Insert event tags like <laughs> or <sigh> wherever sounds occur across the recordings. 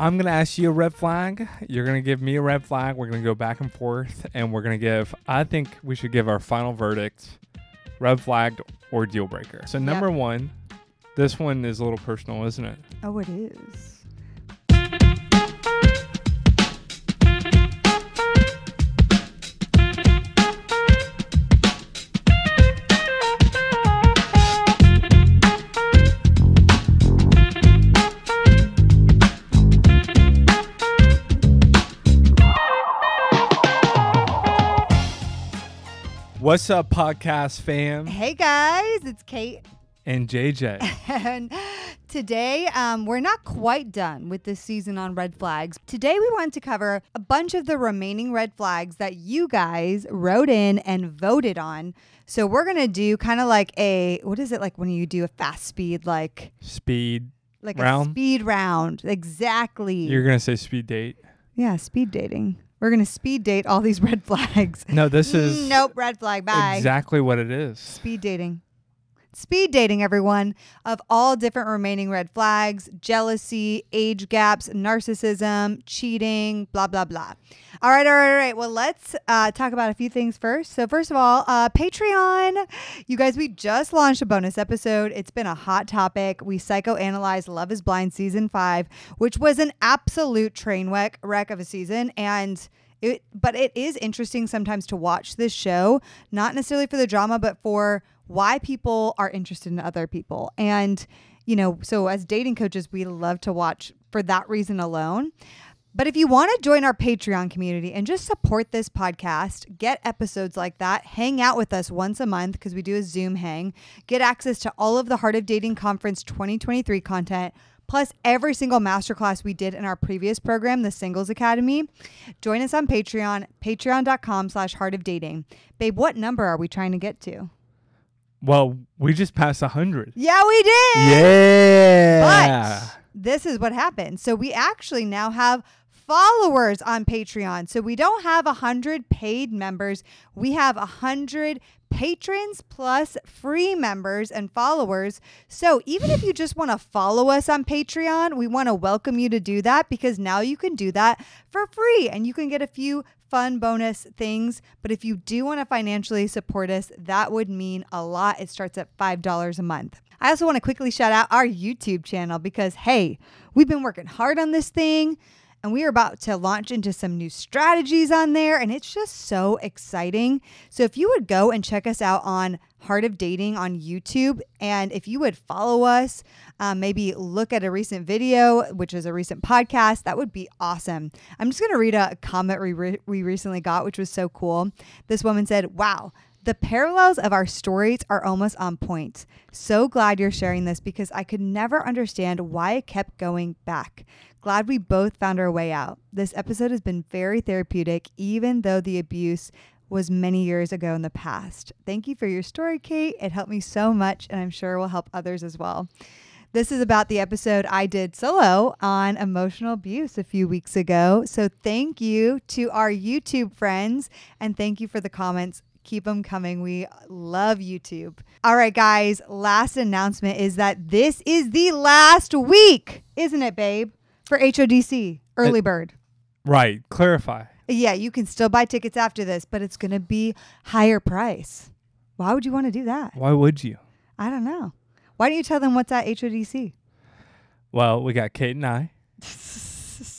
I'm gonna ask you a red flag. You're gonna give me a red flag. We're gonna go back and forth, and we're gonna give. I think we should give our final verdict: red flagged or deal breaker. So number one, this one is a little personal, isn't it? Oh, it is. What's up, podcast fam? Hey guys, it's Kait. And JJ. <laughs> And today, um, we're not quite done with this season on red flags. Today, we want to cover a bunch of the remaining red flags that you guys wrote in and voted on. So, we're going to do kind of like a what is it like when you do a fast speed, like Speed. like Round? a speed round? Exactly. You're gonna say speed date. yeah, speed dating. We're going to speed date all these <laughs> red flags. No, this is nope, red flag. Bye. exactly what it is. Speed dating. Speed dating, everyone, of all different remaining red flags jealousy, age gaps, narcissism, cheating, blah, blah, blah. All right, all right, all right. Well, let's uh, talk about a few things first. So, first of all, uh, Patreon. You guys, we just launched a bonus episode. It's been a hot topic. We psychoanalyzed Love is Blind season five, which was an absolute train wreck, wreck of a season. And it, but it is interesting sometimes to watch this show, not necessarily for the drama, but for why people are interested in other people. And, you know, so as dating coaches, we love to watch for that reason alone. But if you want to join our Patreon community and just support this podcast, get episodes like that, hang out with us once a month because we do a Zoom hang, get access to all of the Heart of Dating Conference 2023 content, plus every single masterclass we did in our previous program, the Singles Academy. Join us on Patreon, patreon.com slash heart of dating. Babe, what number are we trying to get to? Well, we just passed a hundred. Yeah, we did. Yeah. But this is what happened. So we actually now have followers on Patreon. So we don't have a hundred paid members. We have a hundred patrons plus free members and followers. So even if you just want to follow us on Patreon, we want to welcome you to do that because now you can do that for free and you can get a few fun bonus things. But if you do want to financially support us, that would mean a lot. It starts at $5 a month. I also want to quickly shout out our YouTube channel because, hey, we've been working hard on this thing and we are about to launch into some new strategies on there and it's just so exciting. So if you would go and check us out on heart of dating on youtube and if you would follow us um, maybe look at a recent video which is a recent podcast that would be awesome. I'm just going to read a comment we, re- we recently got which was so cool. This woman said wow the parallels of our stories are almost on point. So glad you're sharing this because I could never understand why it kept going back. Glad we both found our way out. This episode has been very therapeutic, even though the abuse was many years ago in the past. Thank you for your story, Kait. It helped me so much, and I'm sure will help others as well. This is about the episode I did solo on emotional abuse a few weeks ago. So, thank you to our YouTube friends, and thank you for the comments keep them coming. We love YouTube. All right, guys, last announcement is that this is the last week, isn't it, babe? For HODC, early bird. Right. Clarify. Yeah, you can still buy tickets after this, but it's going to be higher price. Why would you want to do that? Why would you? I don't know. Why don't you tell them what's at HODC? Well, we got Kait and I. <laughs>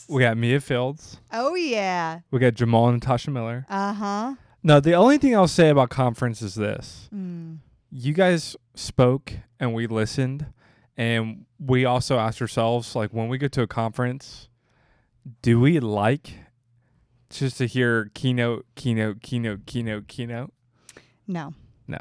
We got Mia Fields. oh, yeah. We got Jamal and Natasha Miller. Uh huh. No, the only thing I'll say about conference is this. Mm. You guys spoke and we listened and we also asked ourselves like when we go to a conference, do we like just to hear keynote, keynote, keynote, keynote, keynote? No. No.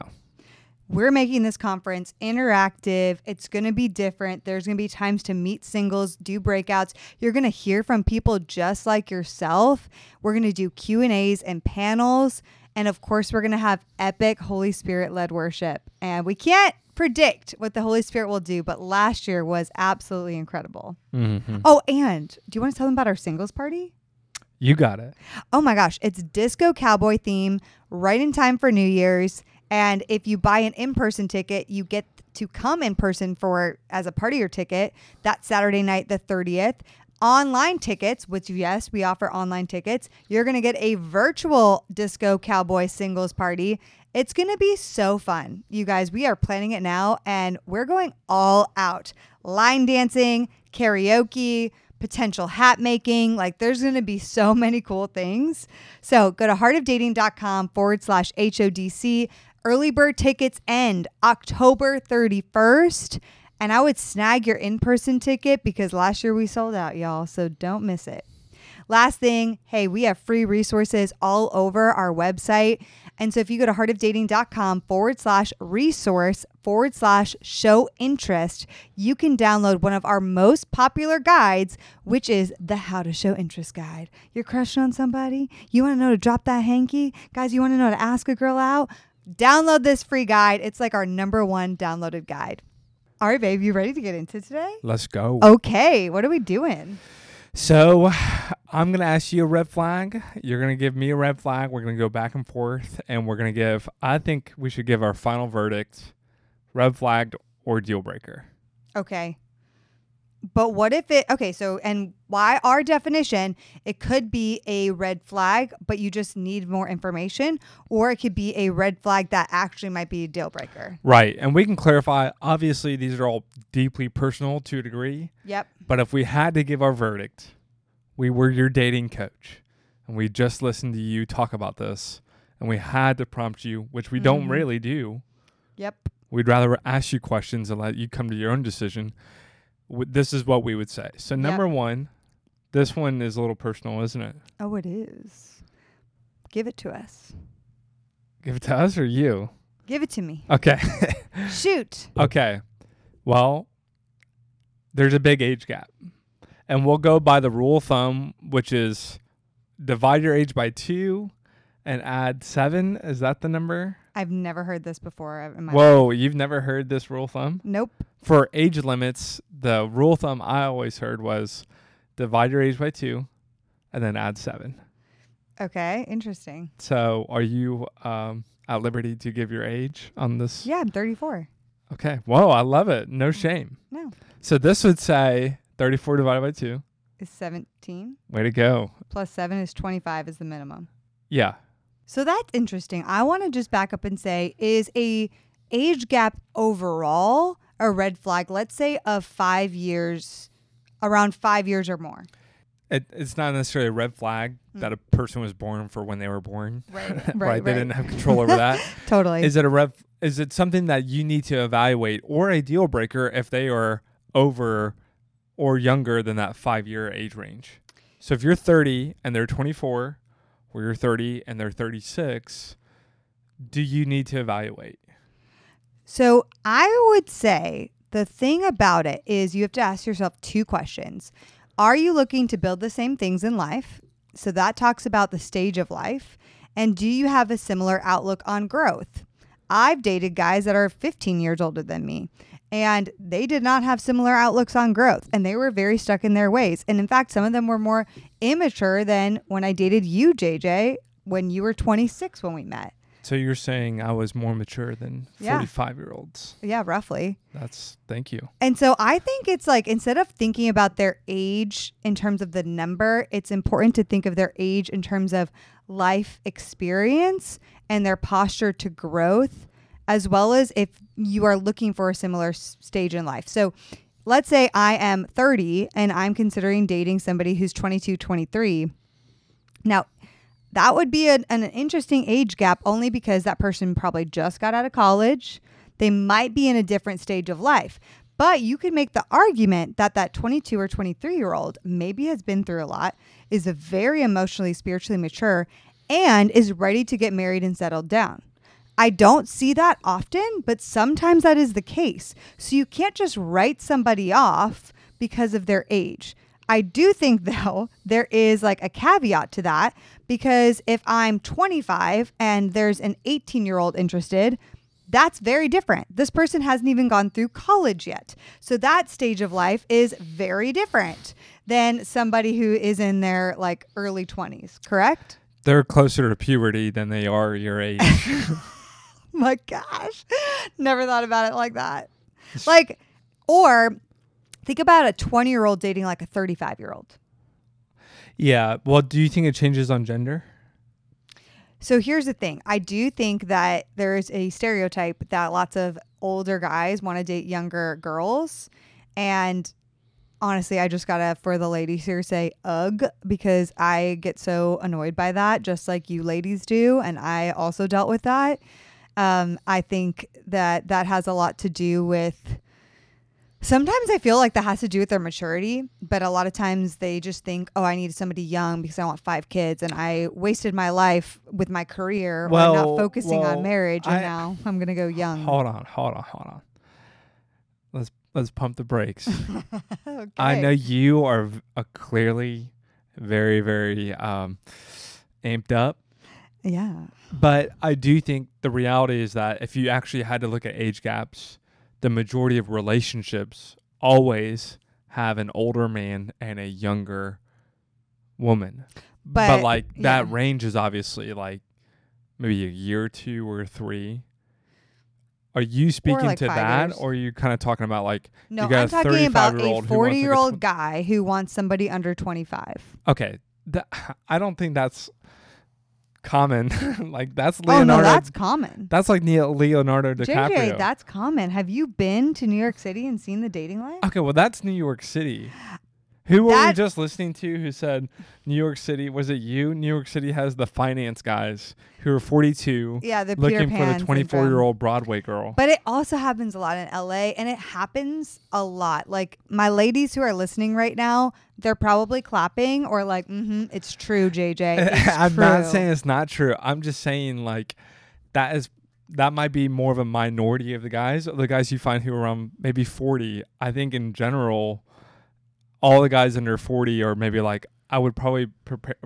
We're making this conference interactive. It's going to be different. There's going to be times to meet singles, do breakouts. You're going to hear from people just like yourself. We're going to do Q&As and panels, and of course, we're going to have epic Holy Spirit led worship. And we can't predict what the Holy Spirit will do, but last year was absolutely incredible. Mm-hmm. Oh, and do you want to tell them about our singles party? You got it. Oh my gosh, it's disco cowboy theme, right in time for New Year's. And if you buy an in-person ticket, you get to come in person for as a partier ticket that Saturday night, the 30th. Online tickets, which yes, we offer online tickets. You're going to get a virtual disco cowboy singles party. It's going to be so fun. You guys, we are planning it now and we're going all out. Line dancing, karaoke, potential hat making. Like there's going to be so <laughs> many cool things. So go to heartofdating.com forward slash HODC. Early bird tickets end October 31st. And I would snag your in person ticket because last year we sold out, y'all. So don't miss it. Last thing, hey, we have free resources all over our website. And so if you go to heartofdating.com forward slash resource forward slash show interest, you can download one of our most popular guides, which is the How to Show Interest Guide. You're crushing on somebody? You want to know to drop that hanky? Guys, you want to know to ask a girl out? Download this free guide. It's like our number one downloaded guide. All right, babe, you ready to get into today? Let's go. Okay, what are we doing? So I'm going to ask you a red flag. You're going to give me a red flag. We're going to go back and forth and we're going to give, I think we should give our final verdict red flagged or deal breaker. Okay. But what if it, okay, so, and why our definition, it could be a red flag, but you just need more information, or it could be a red flag that actually might be a deal breaker. Right. And we can clarify obviously, these are all deeply personal to a degree. Yep. But if we had to give our verdict, we were your dating coach and we just listened to you talk about this and we had to prompt you, which we don't Mhm. really do. Yep. We'd rather ask you questions and let you come to your own decision. W- This is what we would say. So, number one, this one is a little personal, isn't it? Oh, it is. Give it to us. Give it to us or you? Give it to me. Okay. <laughs> <laughs> Shoot. okay. Well, there's a big age gap. And we'll go by the rule of thumb, which is divide your age by two and add seven. Is that the number? I've never heard this before in my life. Whoa, you've never heard this rule of thumb? Nope. For age limits, the rule of thumb I always heard was divide your age by two and then add seven. Okay. Interesting. So are you um, at liberty to give your age on this? Yeah, I'm 34. Okay. Whoa, I love it. No shame. No. So this would say 34 divided by 2. Is 17 Way to go. plus 7 is 25 is the minimum. Yeah. So that's interesting. I want to just back up and say is a age gap overall a red flag? Let's say of 5 years around 5 years or more. It, it's not necessarily a red flag Mm. that a person was born for when they were born. Right. <laughs> right. They didn't have control over that. <laughs> Totally. Is it a red is it something that you need to evaluate or a deal breaker if they are over or younger than that 5 year age range? So if you're 30 and they're 24 or you're 30 and they're 36, do you need to evaluate? So I would say the thing about it is you have to ask yourself two questions. Are you looking to build the same things in life? So that talks about the stage of life. And do you have a similar outlook on growth? I've dated guys that are 15 years older than me, and they did not have similar outlooks on growth, and they were very stuck in their ways. And in fact, some of them were more immature than when I dated you, JJ, when you were 26 when we met. So you're saying I was more mature than Yeah. 45 year olds. Yeah, roughly. That's thank you. And so I think it's like instead of thinking about their age in terms of the number, it's important to think of their age in terms of life experience and their posture to growth, as well as if you are looking for a similar s- stage in life. So let's say I am 30 and I'm considering dating somebody who's 22, 23. Now, that would be an, an interesting age gap only because that person probably just got out of college. They might be in a different stage of life. But you could make the argument that that 22 or 23 year old maybe has been through a lot, is very emotionally, spiritually mature, and is ready to get married and settled down. I don't see that often, but sometimes that is the case. So you can't just write somebody off because of their age. I do think, <laughs> though, there is like a caveat to that because if I'm 25 and there's an 18 year old interested, that's very different. This person hasn't even gone through college yet. So that stage of life is very different than somebody who is in their like early 20s, correct? They're closer to puberty than they are your <laughs> age. <laughs> My gosh. Never thought about it like that. Like, or Think about a 20 year old dating like a 35 year old. Yeah. Well, do you think it changes on gender? So here's the thing. I do think that there's a stereotype that lots of older guys want to date younger girls. And honestly, I just got to, for the ladies here, say ugh, because I get so annoyed by that, just like you ladies do. And I also dealt with that. Um, I think that that has a lot to do with Sometimes I feel like that has to do with their maturity, but a lot of times they just think, "Oh, I need somebody young because I want five kids, and I wasted my life with my career Well, or not focusing well, on marriage, and I- now I'm gonna go young." Hold on, hold on, hold on. Let's let's pump the brakes. <laughs> okay. I know you are uh, clearly very very um, amped up, Yeah. But I do think the reality is that if you actually had to look at age gaps, the majority of relationships always have an older man and a younger woman. But, But, like that range is obviously like maybe a year or two or three. Are you speaking like to that, years. or are you kind of talking about like No, got I'm a talking about 35-year-old a who wants, like, a 40 year old tw- guy who wants somebody under 25. okay, that, <sighs> I don't think that's common. <laughs> like that's Leonardo. Oh no, that's common. that's like Neo- Leonardo DiCaprio. JJ, that's common. Have you been to New York City and seen the dating life? okay, well that's New York City. Who were we That- just listening to? Who said New York City? Was it you? New York City has the finance guys who are 42 Yeah, the Peter looking for the 24 year old Broadway girl. But it also happens a lot in LA and it happens a lot. Like my ladies who are listening right now, they're probably clapping or like, mm-hmm, it's true, JJ. <laughs> It's I'm not true." saying it's not true. I'm just saying like that is that might be more of a minority of the guys. The guys you find who are around maybe 40. I think in general, all the guys under 40 are maybe like I would probably prepare,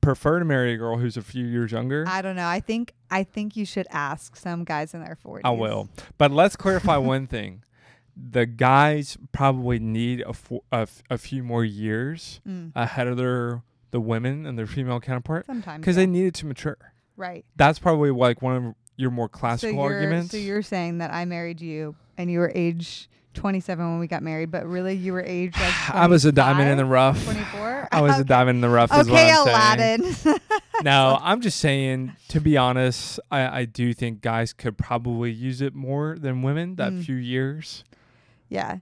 prefer to marry a girl who's a few years younger. I don't know. I think I think you should ask some guys in their 40s. I will. But let's clarify <laughs> one thing. The guys probably need a, fo- a, f- a few more years Mm, ahead of their the women and their female counterpart sometimes. because yeah. they needed to mature. right. That's probably like one of your more So classical you're, arguments. so you're saying that I married you and you were age 27 when we got married, but really you were age like <sighs> I was a diamond in the rough. 24? I was a diamond in the rough. Okay, I'm. Aladdin. <laughs> No, <laughs> I'm just saying. To be honest, I, I do think guys could probably use it more than women. That Mm. few years. Yeah.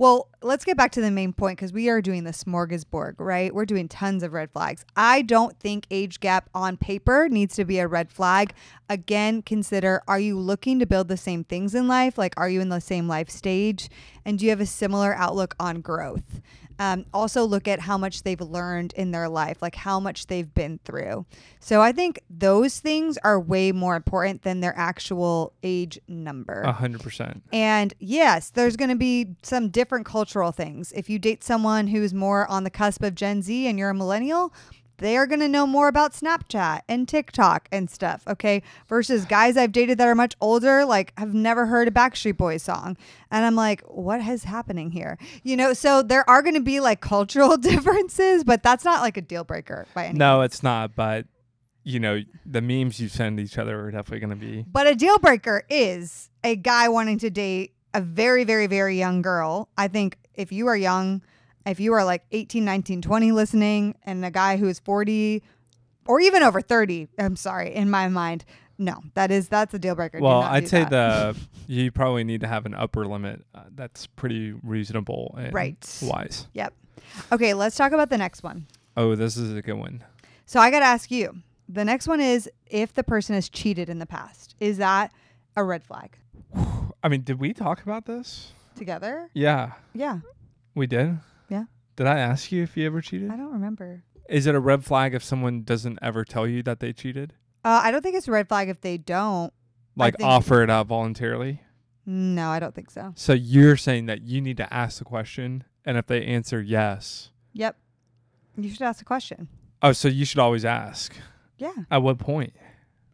Well, let's get back to the main point because we are doing the smorgasbord, right? We're doing tons of red flags. I don't think age gap on paper needs to be a red flag. Again, consider are you looking to build the same things in life? Like, are you in the same life stage? And do you have a similar outlook on growth? Um, also, look at how much they've learned in their life, like how much they've been through. So, I think those things are way more important than their actual age number. A hundred percent. And yes, there's going to be some different cultural things. If you date someone who's more on the cusp of Gen Z and you're a millennial, they are going to know more about Snapchat and TikTok and stuff, okay? Versus guys I've dated that are much older, like have never heard a Backstreet Boys song. And I'm like, what is happening here? You know, so there are going to be like cultural <laughs> differences, but that's not like a deal breaker by any No, it's not. But you know, the memes you send each other are definitely going to be. But a deal breaker is a guy wanting to date a very, very, very young girl. I think if you are young, if you are like 18, 19, 20 listening, and a guy who is 40 or even over 30, I'm sorry, in my mind, no, that is, that's a deal breaker. Well, I'd say that. the <laughs> you probably need to have an upper limit uh, that's pretty reasonable and Right. wise. Yep. Okay, let's talk about the next one. Oh, this is a good one. So I got to ask you the next one is if the person has cheated in the past, is that a red flag? <sighs> I mean, did we talk about this? Together? Yeah, Yeah. we did. Did I ask you if you ever cheated? I don't remember. Is it a red flag if someone doesn't ever tell you that they cheated? Uh, I don't think it's a red flag if they don't. Like think- offer it up voluntarily? No, I don't think so. So you're saying that you need to ask the question, and if they answer yes, Yep. You should ask the question. oh, so you should always ask. Yeah. At what point?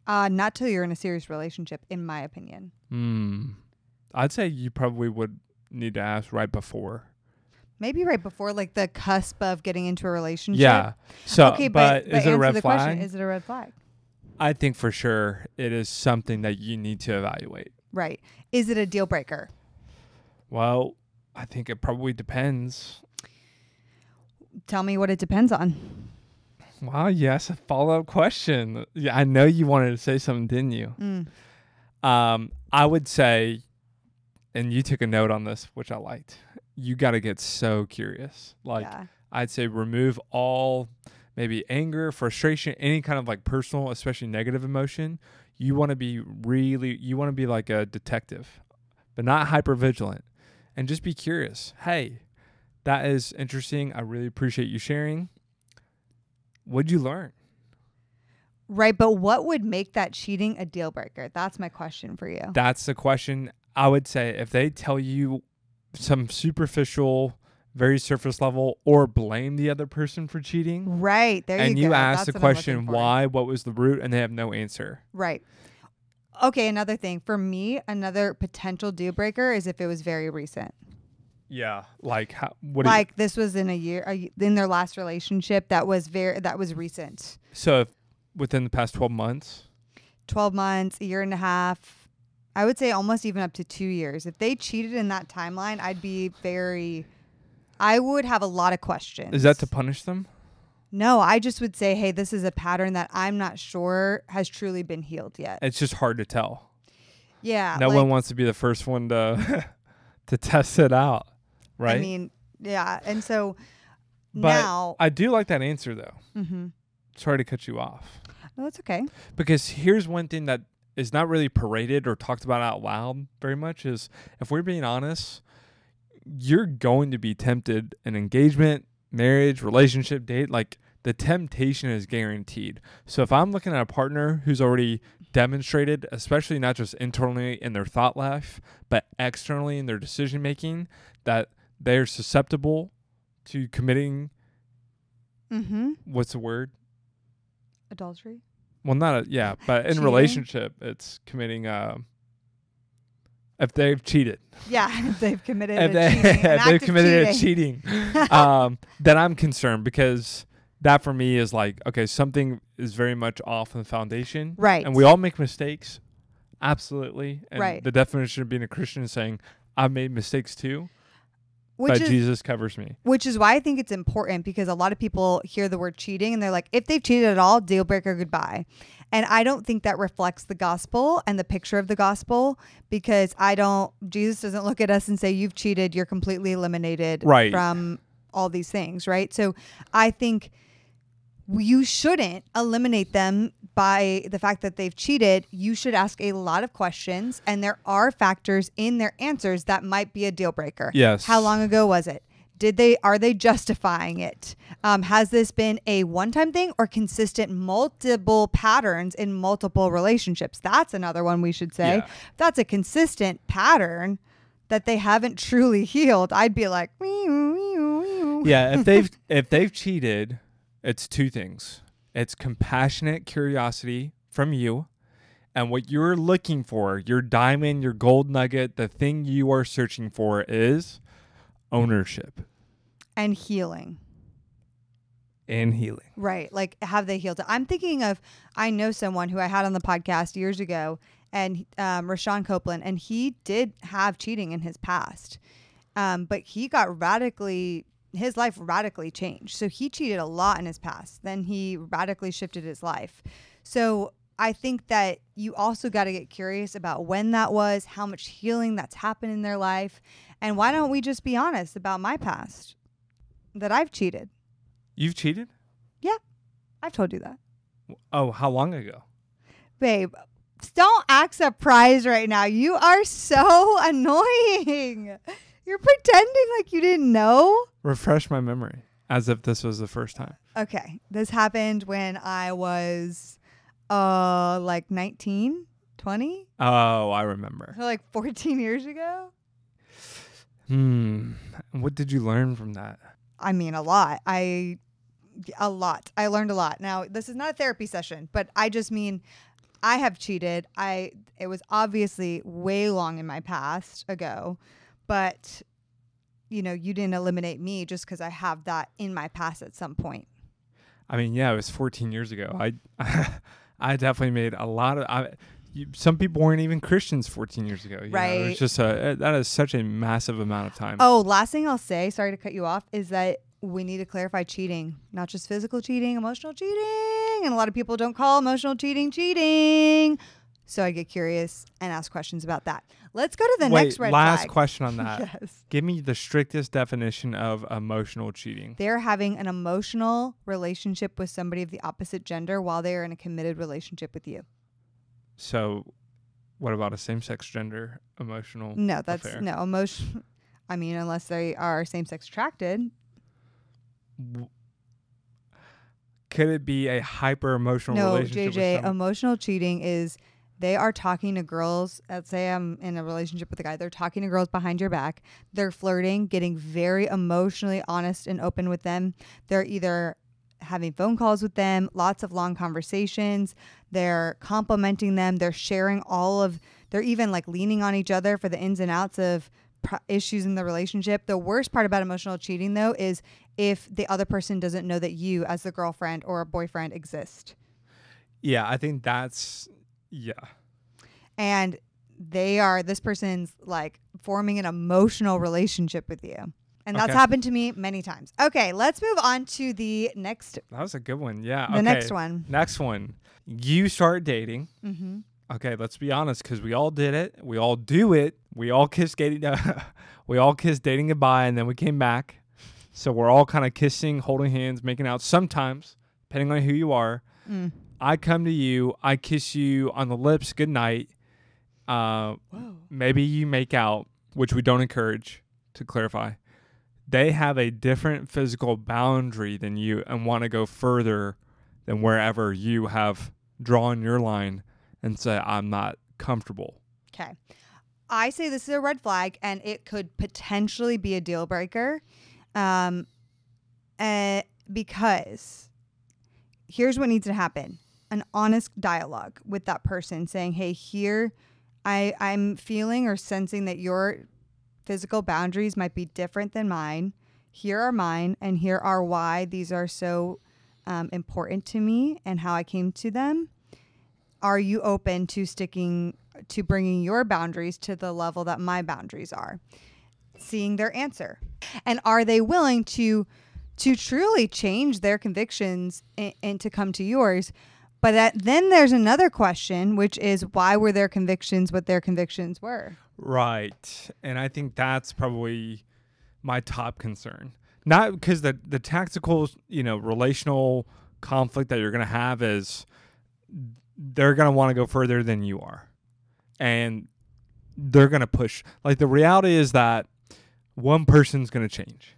Uh, not till you're in a serious relationship, in my opinion. Hmm. I'd say you probably would need to ask right before. Maybe right before like the cusp of getting into a relationship. Yeah. So, okay, but, but, but is it a red flag? question: Is it a red flag? I think for sure it is something that you need to evaluate. Right. Is it a deal breaker? Well, I think it probably depends. Tell me what it depends on. Wow, yes, a follow up question. Yeah, I know you wanted to say something, didn't you? Mm. Um, I would say, and you took a note on this, which I liked. You got to get so curious. Like, yeah. I'd say remove all maybe anger, frustration, any kind of like personal, especially negative emotion. You want to be really, you want to be like a detective, but not hyper vigilant, and just be curious. Hey, that is interesting. I really appreciate you sharing. What'd you learn? Right, but what would make that cheating a deal breaker? That's my question for you. That's the question. I would say if they tell you some superficial, very surface level, or blame the other person for cheating, Right, there and you you, ask That's the question why, what was the root, and they have no answer. Right. Okay, another thing. For me, another potential deal breaker is if it was very recent. Yeah, like how? What? do you- like this was in a year a in their last relationship that was very that was recent. so if within the past twelve months, 12 months, a year and a half. I would say almost even up to 2 years. If they cheated in that timeline, I'd be very I would have a lot of questions. is that to punish them? No, I just would say, "Hey, this is a pattern that I'm not sure has truly been healed yet." It's just hard to tell. Yeah. no like, one wants to be the first one to <laughs> to test it out, right? I mean, yeah. And so But now, I do like that answer though. Mm-hmm. Sorry to cut you off. No, it's okay. Because here's one thing that is not really paraded or talked about out loud very much is if we're being honest, you're going to be tempted an engagement, marriage, relationship, date, like the temptation is guaranteed. So if I'm looking at a partner who's already demonstrated, especially not just internally in their thought life, but externally in their decision making, that they're susceptible to committing mm-hmm. what's the word? Adultery? Well, not a, yeah, but in Cheating? relationship, it's committing. Uh, if they've cheated, Yeah, <laughs> if they've committed if, a they, <laughs> cheating, if they've committed cheating. a cheating, <laughs> um, then I'm concerned because that for me is like okay, something is very much off in the foundation, Right. And we all make mistakes, absolutely. And Right. The definition of being a Christian is saying I've made mistakes too, which but is Jesus covers me. which is why I think it's important because a lot of people hear the word cheating and they're like, if they've cheated at all, deal breaker, goodbye. And I don't think that reflects the gospel and the picture of the gospel because I don't, Jesus doesn't look at us and say, you've cheated, you're completely eliminated Right. from all these things, right? So I think you shouldn't eliminate them by the fact that they've cheated. You should ask a lot of questions, and there are factors in their answers that might be a deal breaker. Yes. How long ago was it? Did they are they justifying it? Um, has this been a one-time thing or consistent multiple patterns in multiple relationships? That's another one we should say. Yeah. That's a consistent pattern that they haven't truly <laughs> healed, I'd be like, "Meow, meow, meow." yeah, if they've if they've cheated, it's two things. It's compassionate curiosity from you, and what you're looking for, your diamond, your gold nugget, the thing you are searching for is ownership and healing. and healing. Right. Like, have they healed? I'm thinking of, I know someone who I had on the podcast years ago, and um, Rashawn Copeland, and he did have cheating in his past. Um, but he got radically, his life radically changed. So he cheated a lot in his past. Then he radically shifted his life. So I think that you also got to get curious about when that was, how much healing that's happened in their life. And why don't we just be honest about my past that I've cheated? You've cheated? Yeah. I've told you that. Oh, how long ago? Babe, don't act surprised right now. You are so <laughs> annoying. You're pretending like you didn't know. Refresh my memory as if this was the first time. Okay. This happened when I was uh like 19, 20, Oh, I remember. so like 14 years ago. Hmm. What did you learn from that? I mean, a lot. I a lot. I learned a lot. Now, this is not a therapy session, but I just mean I have cheated. I it was obviously way long in my past ago, but you know, you didn't eliminate me just cuz I have that in my past at some point. I mean, yeah, it was 14 years ago. I <laughs> I definitely made a lot of I you, some people weren't even Christians 14 years ago. know? Right. It's just a uh, that is such a massive amount of time. Oh, last thing I'll say, sorry to cut you off, is that we need to clarify cheating, not just physical cheating, emotional cheating. And a lot of people don't call emotional cheating cheating. So I get curious and ask questions about that. Let's go to the Wait, next red last flag. question on <laughs> that. yes. Give me the strictest definition of emotional cheating. They're having an emotional relationship with somebody of the opposite gender while they are in a committed relationship with you. So, what about a same-sex gender emotional? No, that's affair? no emotion. <laughs> I mean, unless they are same sex attracted. W- Could it be a hyper emotional No, relationship? with JJ, someone? emotional cheating is they are talking to girls. Let's say I'm in a relationship with a guy. They're talking to girls behind your back. They're flirting, getting very emotionally honest and open with them. They're either having phone calls with them, lots of long conversations. They're complimenting them. They're sharing all of, they're even like leaning on each other for the ins and outs of issues in the relationship. The worst part about emotional cheating, though, is if the other person doesn't know that you, as the girlfriend or a boyfriend, exist. yeah, I think that's yeah. and they are this person's like forming an emotional relationship with you and that's Okay. happened to me many times okay let's move on to the next That was a good one. Yeah. the okay. next one Next one. You start dating. mm-hmm. Okay, let's be honest, because we all did it. We all do it. We all kissed dating. <laughs> we all kissed dating goodbye, and then we came back. So we're all kind of kissing, holding hands, making out. Sometimes, depending on who you are, mm. I come to you, I kiss you on the lips, good night. Uh, maybe you make out, which we don't encourage. To clarify, they have a different physical boundary than you and want to go further than wherever you have drawn your line and say, I'm not comfortable. okay i say this is a red flag and it could potentially be a deal breaker um uh, because here's what needs to happen an honest dialogue with that person saying hey here i i'm feeling or sensing that your physical boundaries might be different than mine. Here are mine and here are why these are so um, important to me and how i came to them. Are you open to sticking to bringing your boundaries to the level that my boundaries are? Seeing their answer. And are they willing to to truly change their convictions and, and to come to yours but that, then there's another question which is why were their convictions what their convictions were Right. And I think that's probably my top concern. Not because the the tactical, you know, relational conflict that you're going to have is they're going to want to go further than you are. And they're going to push. Like the reality is that one person's going to change.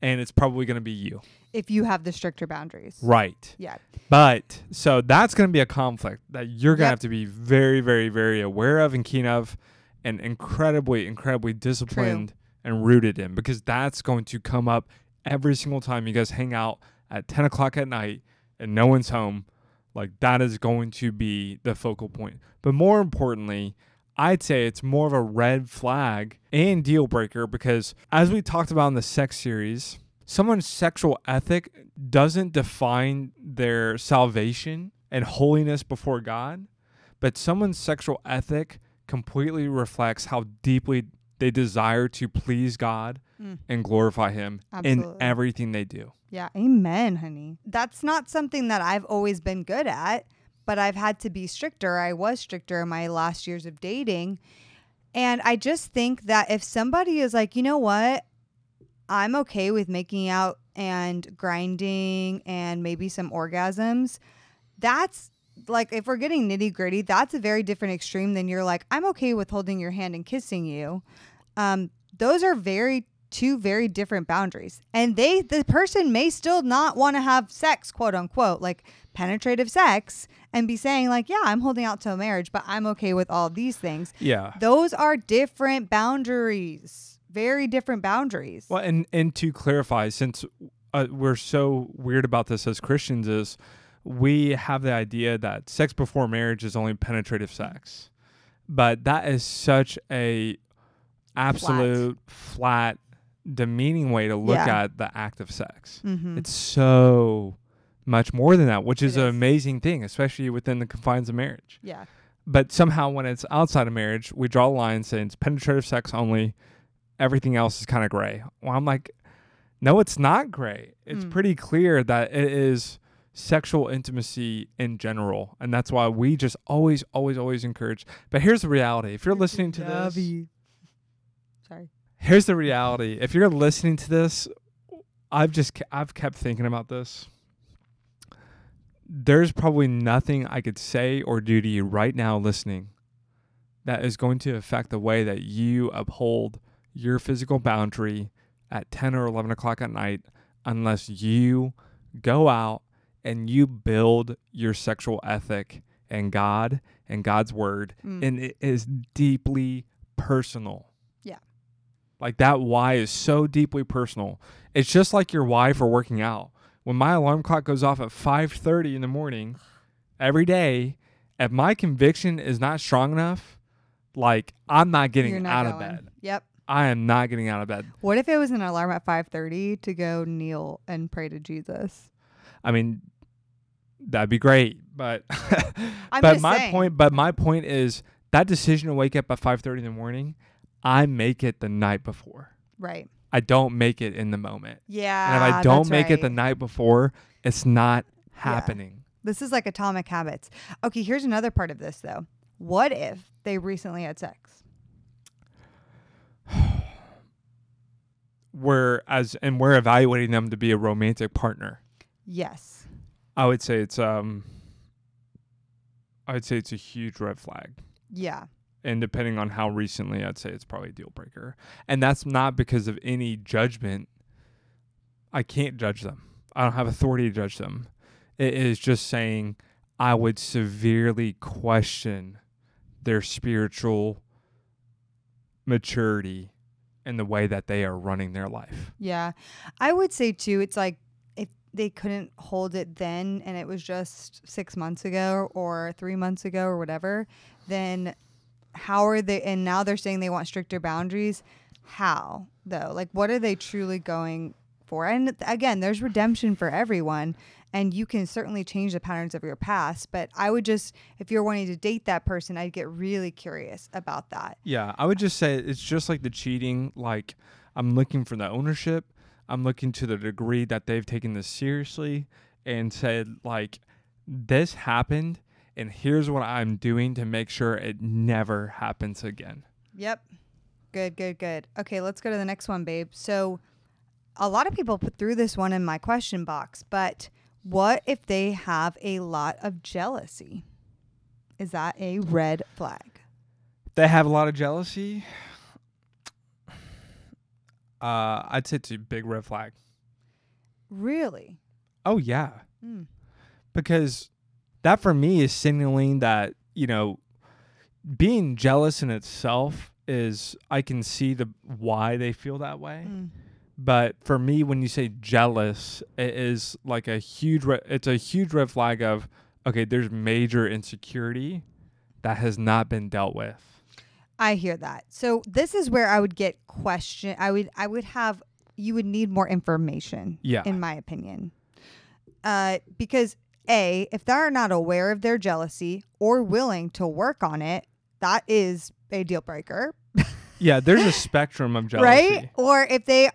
And it's probably going to be you. if you have the stricter boundaries Right. yeah But so that's going to be a conflict that you're going to Yep. have to be very, very, very aware of and keen of and incredibly, incredibly disciplined and rooted in because that's going to come up every single time you guys hang out at 10 o'clock at night and no one's home. Like that is going to be the focal point. But more importantly, I'd say it's more of a red flag and deal breaker because, as we talked about in the sex series, someone's sexual ethic doesn't define their salvation and holiness before God, but someone's sexual ethic completely reflects how deeply they desire to please God Mm. and glorify Him in everything they do. Yeah, amen, honey. That's not something that I've always been good at, but I've had to be stricter. I was stricter in my last years of dating. And I just think that if somebody is like, you know what, I'm okay with making out and grinding and maybe some orgasms, that's like, if we're getting nitty gritty, that's a very different extreme than you're like, I'm okay with holding your hand and kissing you. Um, those are very two very different boundaries and they the person may still not want to have sex quote unquote like penetrative sex and be saying like yeah i'm holding out to a marriage but i'm okay with all these things Yeah. those are different boundaries very different boundaries Well, and and to clarify, since uh, we're so weird about this as Christians, is we have the idea that sex before marriage is only penetrative sex, but that is such a absolute flat, demeaning way to look Yeah. at the act of sex. mm-hmm. It's so much more than that, which is an amazing thing, especially within the confines of marriage. yeah but somehow when it's outside of marriage, we draw a line saying it's penetrative sex only. Everything else is kind of gray. Well, I'm like, no, it's not gray. It's Mm. pretty clear that it is sexual intimacy in general, and that's why we just always, always, always encourage. But here's the reality: if you're listening to this, Sorry. here's the reality. If you're listening to this, I've just I've kept thinking about this. There's probably nothing I could say or do to you right now listening that is going to affect the way that you uphold your physical boundary at 10 or 11 o'clock at night unless you go out and you build your sexual ethic and God and God's word Mm. and it is deeply personal. Yeah. Like that why is so deeply personal. It's just like your why for working out. When my alarm clock goes off at 5:30 in the morning every day, if my conviction is not strong enough, like I'm not getting not out of bed. Yep. I am not getting out of bed. What if it was an alarm at 5:30 to go kneel and pray to Jesus? I mean, that'd be great, but <laughs> but my saying. point, but my point is that decision to wake up at 5:30 in the morning, I make it the night before. Right. I don't make it in the moment. Yeah. And if I don't make it the night before, it's not happening. This is like atomic habits. Okay, here's another part of this though. What if they recently had sex? <sighs> We're as and we're evaluating them to be a romantic partner. Yes. I would say it's um I would say it's a huge red flag. Yeah. And depending on how recently, I'd say it's probably a deal breaker. And that's not because of any judgment. I can't judge them. I don't have authority to judge them. It is just saying I would severely question their spiritual maturity and the way that they are running their life. Yeah. I would say too, it's like if they couldn't hold it then and it was just six months ago or three months ago or whatever, then how are they and now they're saying they want stricter boundaries. How though? Like what are they truly going for? And again, there's redemption for everyone. And you can certainly change the patterns of your past. But I would just, if you're wanting to date that person, I'd get really curious about that. Yeah, I would just say it's just like the cheating. Like, I'm looking for the ownership. I'm looking to the degree that they've taken this seriously and said, like, this happened, and here's what I'm doing to make sure it never happens again. Yep. Good, good, good. Okay, let's go to the next one, babe. So, a lot of people put through this one in my question box, but what if they have a lot of jealousy? Is that a red flag? They have a lot of jealousy. Uh, I'd say it's a big red flag. Really? Oh yeah, Mm. because that for me is signaling that you know being jealous in itself is I can see the why they feel that way. Mm. But for me, when you say jealous, it is like a huge. Re- it's a huge red flag of okay. There's major insecurity that has not been dealt with. I hear that. So this is where I would get question. I would I would have you would need more information. Yeah. In my opinion, uh, because a if they're not aware of their jealousy or willing to work on it, that is a deal breaker, <laughs> Yeah, there's a spectrum of jealousy. right? Or if they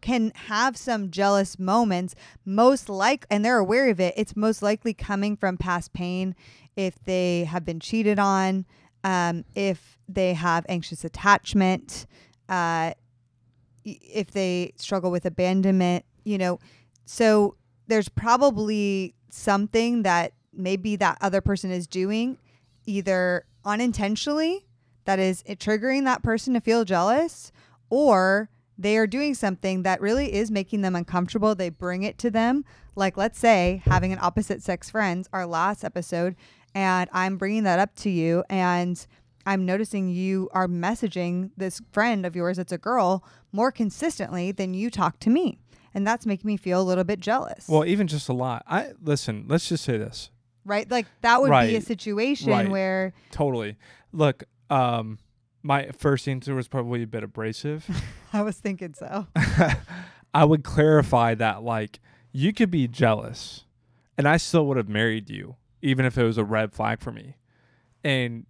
can have some jealous moments, most like and they're aware of it, it's most likely coming from past pain. If they have been cheated on, um, if they have anxious attachment, uh, if they struggle with abandonment, you know, so there's probably something that maybe that other person is doing either unintentionally that is triggering that person to feel jealous or they are doing something that really is making them uncomfortable. They bring it to them. Like let's say having an opposite sex friends our last episode and i'm bringing that up to you and i'm noticing you are messaging this friend of yours that's a girl more consistently than you talk to me and that's making me feel a little bit jealous Well, even just a lot. I listen. Let's just say this. right like that would be a situation Right. where Totally. Look, um, my first answer was probably a bit abrasive. <laughs> i was thinking so <laughs> I would clarify that like you could be jealous and I still would have married you even if it was a red flag for me. and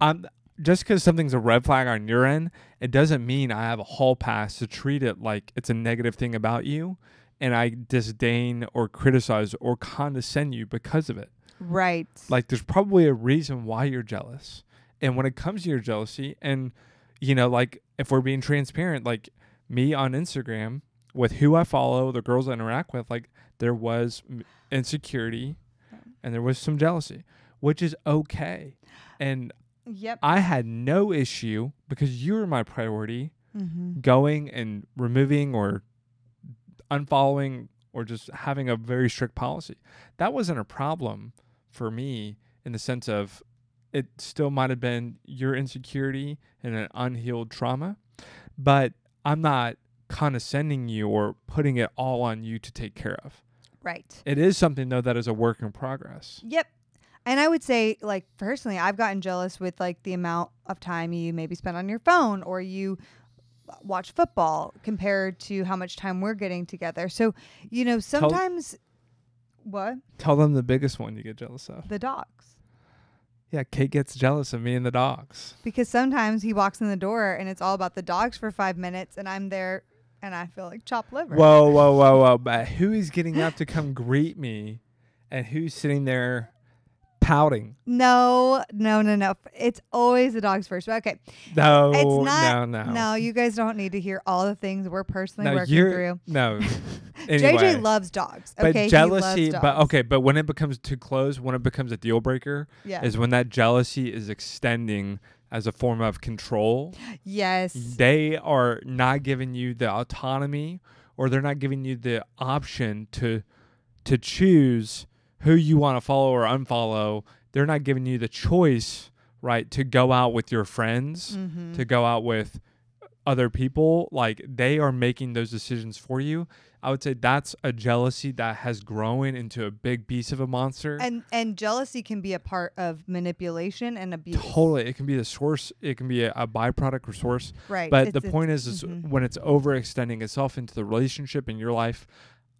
I'm just because something's a red flag on your end, it doesn't mean I have a hall pass to treat it like it's a negative thing about you, and I disdain or criticize or condescend you because of it. Right. Like there's probably a reason why you're jealous. And when it comes to your jealousy, and you know, like if we're being transparent, like me on Instagram with who I follow, the girls I interact with, like there was insecurity and there was some jealousy, which is okay. And Yep. I had no issue because you were my priority mm-hmm. going and removing or unfollowing or just having a very strict policy. That wasn't a problem for me in the sense of it still might have been your insecurity and an unhealed trauma, but I'm not condescending you or putting it all on you to take care of. Right. It is something though that is a work in progress. Yep. And I would say, like, personally, I've gotten jealous with like the amount of time you maybe spend on your phone or you uh, watch football compared to how much time we're getting together. So, you know, sometimes what? Tell them the biggest one you get jealous of. The dogs. Yeah, Kait gets jealous of me and the dogs. Because sometimes he walks in the door and it's all about the dogs for five minutes and I'm there and I feel like chopped liver. Whoa, whoa, whoa, whoa. But who is getting up to come greet me and who's sitting there pouting? No, no, no, no. It's always the dogs first. But okay. No, It's not- no, no. No, you guys don't need to hear all the things we're personally No, working through. No. <laughs> Anyway. JJ loves dogs. but Okay. he jealousy, loves but okay, but when it becomes too close, when it becomes a deal breaker, Yeah. is when that jealousy is extending as a form of control. yes. They are not giving you the autonomy or they're not giving you the option to to choose who you want to follow or unfollow. They're not giving you the choice, right, to go out with your friends, Mm-hmm. to go out with other people. Like they are making those decisions for you. I would say that's a jealousy that has grown into a big beast of a monster. And and jealousy can be a part of manipulation and abuse. Totally, it can be the source. It can be a, a byproduct or source. Right. But It's- the it's- point is, is mhm. when it's overextending itself into the relationship in your life,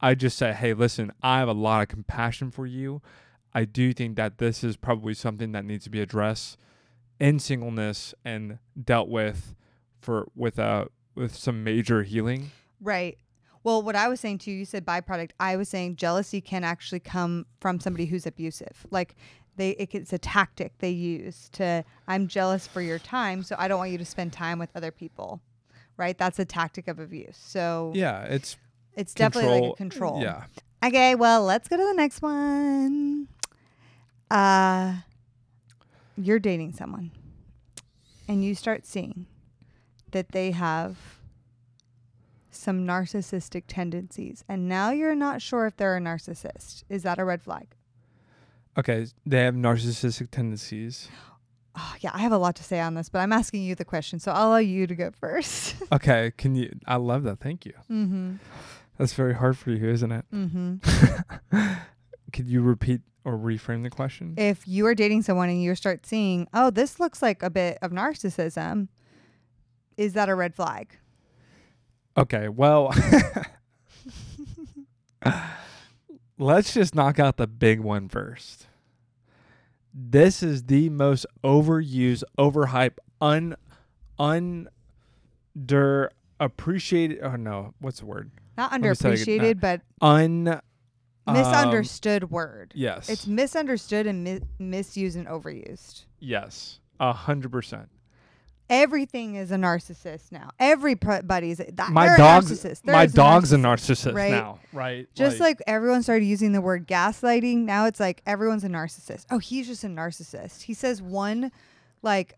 I just say, hey, listen, I have a lot of compassion for you. I do think that this is probably something that needs to be addressed in singleness and dealt with for with a with some major healing. Right. Well, what I was saying to you, you said byproduct. I was saying jealousy can actually come from somebody who's abusive. Like they, it, it's a tactic they use to. I'm jealous for your time, so I don't want you to spend time with other people. Right. That's a tactic of abuse. So Yeah, it's it's definitely like a control. control. Yeah, Okay. Well, let's go to the next one. Uh, you're dating someone, and you start seeing that they have some narcissistic tendencies, and now you're not sure if they're a narcissist. Is that a red flag? okay. They have narcissistic tendencies. Oh, yeah, I have a lot to say on this, but I'm asking you the question, so I'll allow you to go <laughs> first. Okay, can you? I love that. Thank you. mm-hmm. That's very hard for you, isn't it? Mm-hmm. <laughs> Could you repeat or reframe the question? if you are dating someone and you start seeing, oh, this looks like a bit of narcissism, is that a red flag? Okay, well, <laughs> let's just knock out the big one first. This is the most overused, overhyped, un under appreciated. Oh no, what's the word? Not me say it underappreciated, but Un um, misunderstood word. yes, It's misunderstood and mi- misused and overused. yes, a hundred percent. Everything is a narcissist now. Everybody's that, My they're a dog's narcissist. my dog's a narcissist. narcissist right? now, right? Just like, everyone started using the word gaslighting, now it's like everyone's a narcissist. Oh, he's just a narcissist. He says one like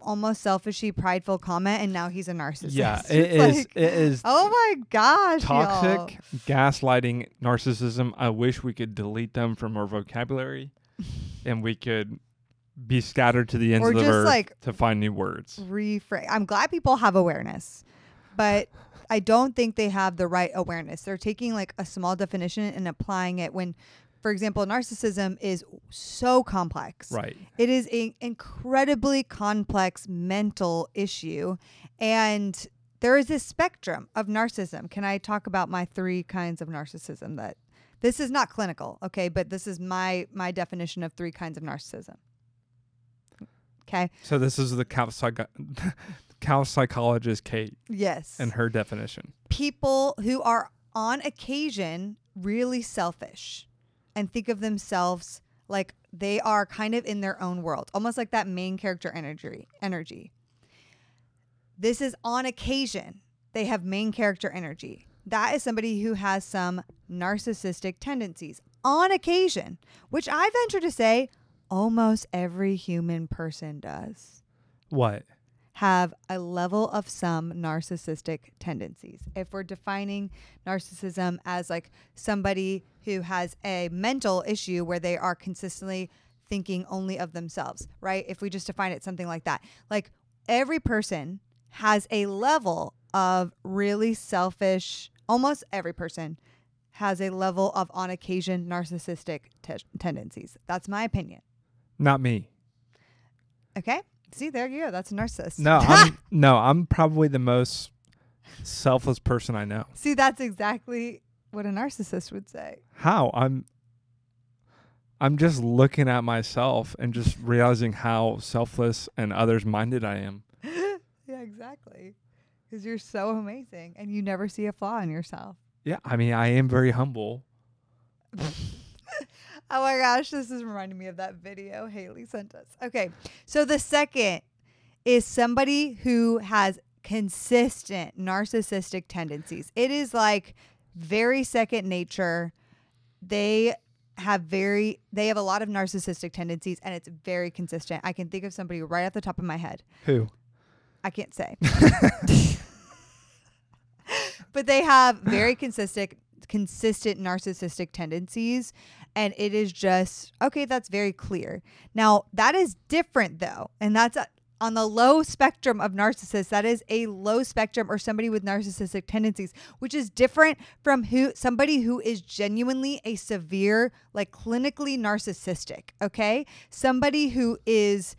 almost selfishly prideful comment and now he's a narcissist. yeah, <laughs> it is. like, it is oh my gosh. y'all. toxic gaslighting narcissism i wish we could delete them from our vocabulary <laughs> and we could be scattered to the ends Or of the earth like, to find new words reframe. I'm glad people have awareness, but I don't think they have the right awareness. They're taking like a small definition and applying it when, for example, narcissism is so complex. right It is an incredibly complex mental issue. And there is this spectrum of narcissism. Can I talk about my three kinds of narcissism that this is not clinical, okay, but this is my my definition of three kinds of narcissism. Okay. So this is the cow, psycho- cow psychologist Kait Yes. and her definition. people who are on occasion really selfish and think of themselves like they are kind of in their own world, almost like that main character energy energy. This is on occasion. They have main character energy. That is somebody who has some narcissistic tendencies on occasion, which I venture to say almost every human person does What? Have a level of some narcissistic tendencies. If we're defining narcissism as like somebody who has a mental issue where they are consistently thinking only of themselves, right? If we just define it something like that. Like every person has a level of really selfish, almost every person has a level of on occasion narcissistic te- tendencies. That's my opinion. Not me. Okay? See, there you go. That's a narcissist. No, I'm <laughs> no, I'm probably the most selfless person I know. See, that's exactly what a narcissist would say. How? I'm I'm just looking at myself and just realizing how selfless and others minded I am. <laughs> yeah, exactly. Because you're so amazing and you never see a flaw in yourself. Yeah, I mean, I am very humble. <laughs> Oh my gosh, this is reminding me of that video Haley sent us. Okay, so the second is somebody who has consistent narcissistic tendencies. It is like very second nature. They have very they have a lot of narcissistic tendencies and it's very consistent. I can think of somebody right off the top of my head. Who? I can't say. <laughs> <laughs> but they have very consistent consistent narcissistic tendencies and it is just okay that's very clear now that is different though and that's a, on the low spectrum of narcissists that is a low spectrum or somebody with narcissistic tendencies which is different from who somebody who is genuinely a severe like clinically narcissistic okay somebody who is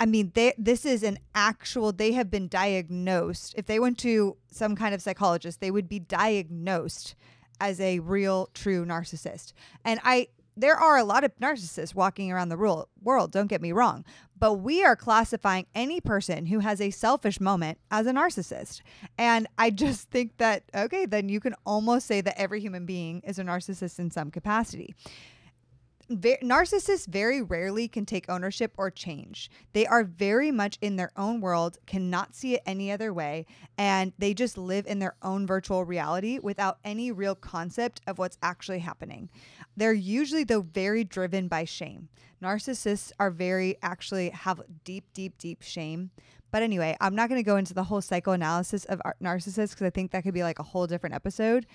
I mean, they, this is an actual, they have been diagnosed. If they went to some kind of psychologist, they would be diagnosed as a real, true narcissist. And I, there are a lot of narcissists walking around the world, don't get me wrong, but we are classifying any person who has a selfish moment as a narcissist. And I just <laughs> think that, okay, then you can almost say that every human being is a narcissist in some capacity narcissists very rarely can take ownership or change. They are very much in their own world, cannot see it any other way, and they just live in their own virtual reality without any real concept of what's actually happening. They're usually, though, very driven by shame. Narcissists are very, actually, have deep, deep, deep shame. But anyway, I'm not going to go into the whole psychoanalysis of ar- narcissists because I think that could be like a whole different episode.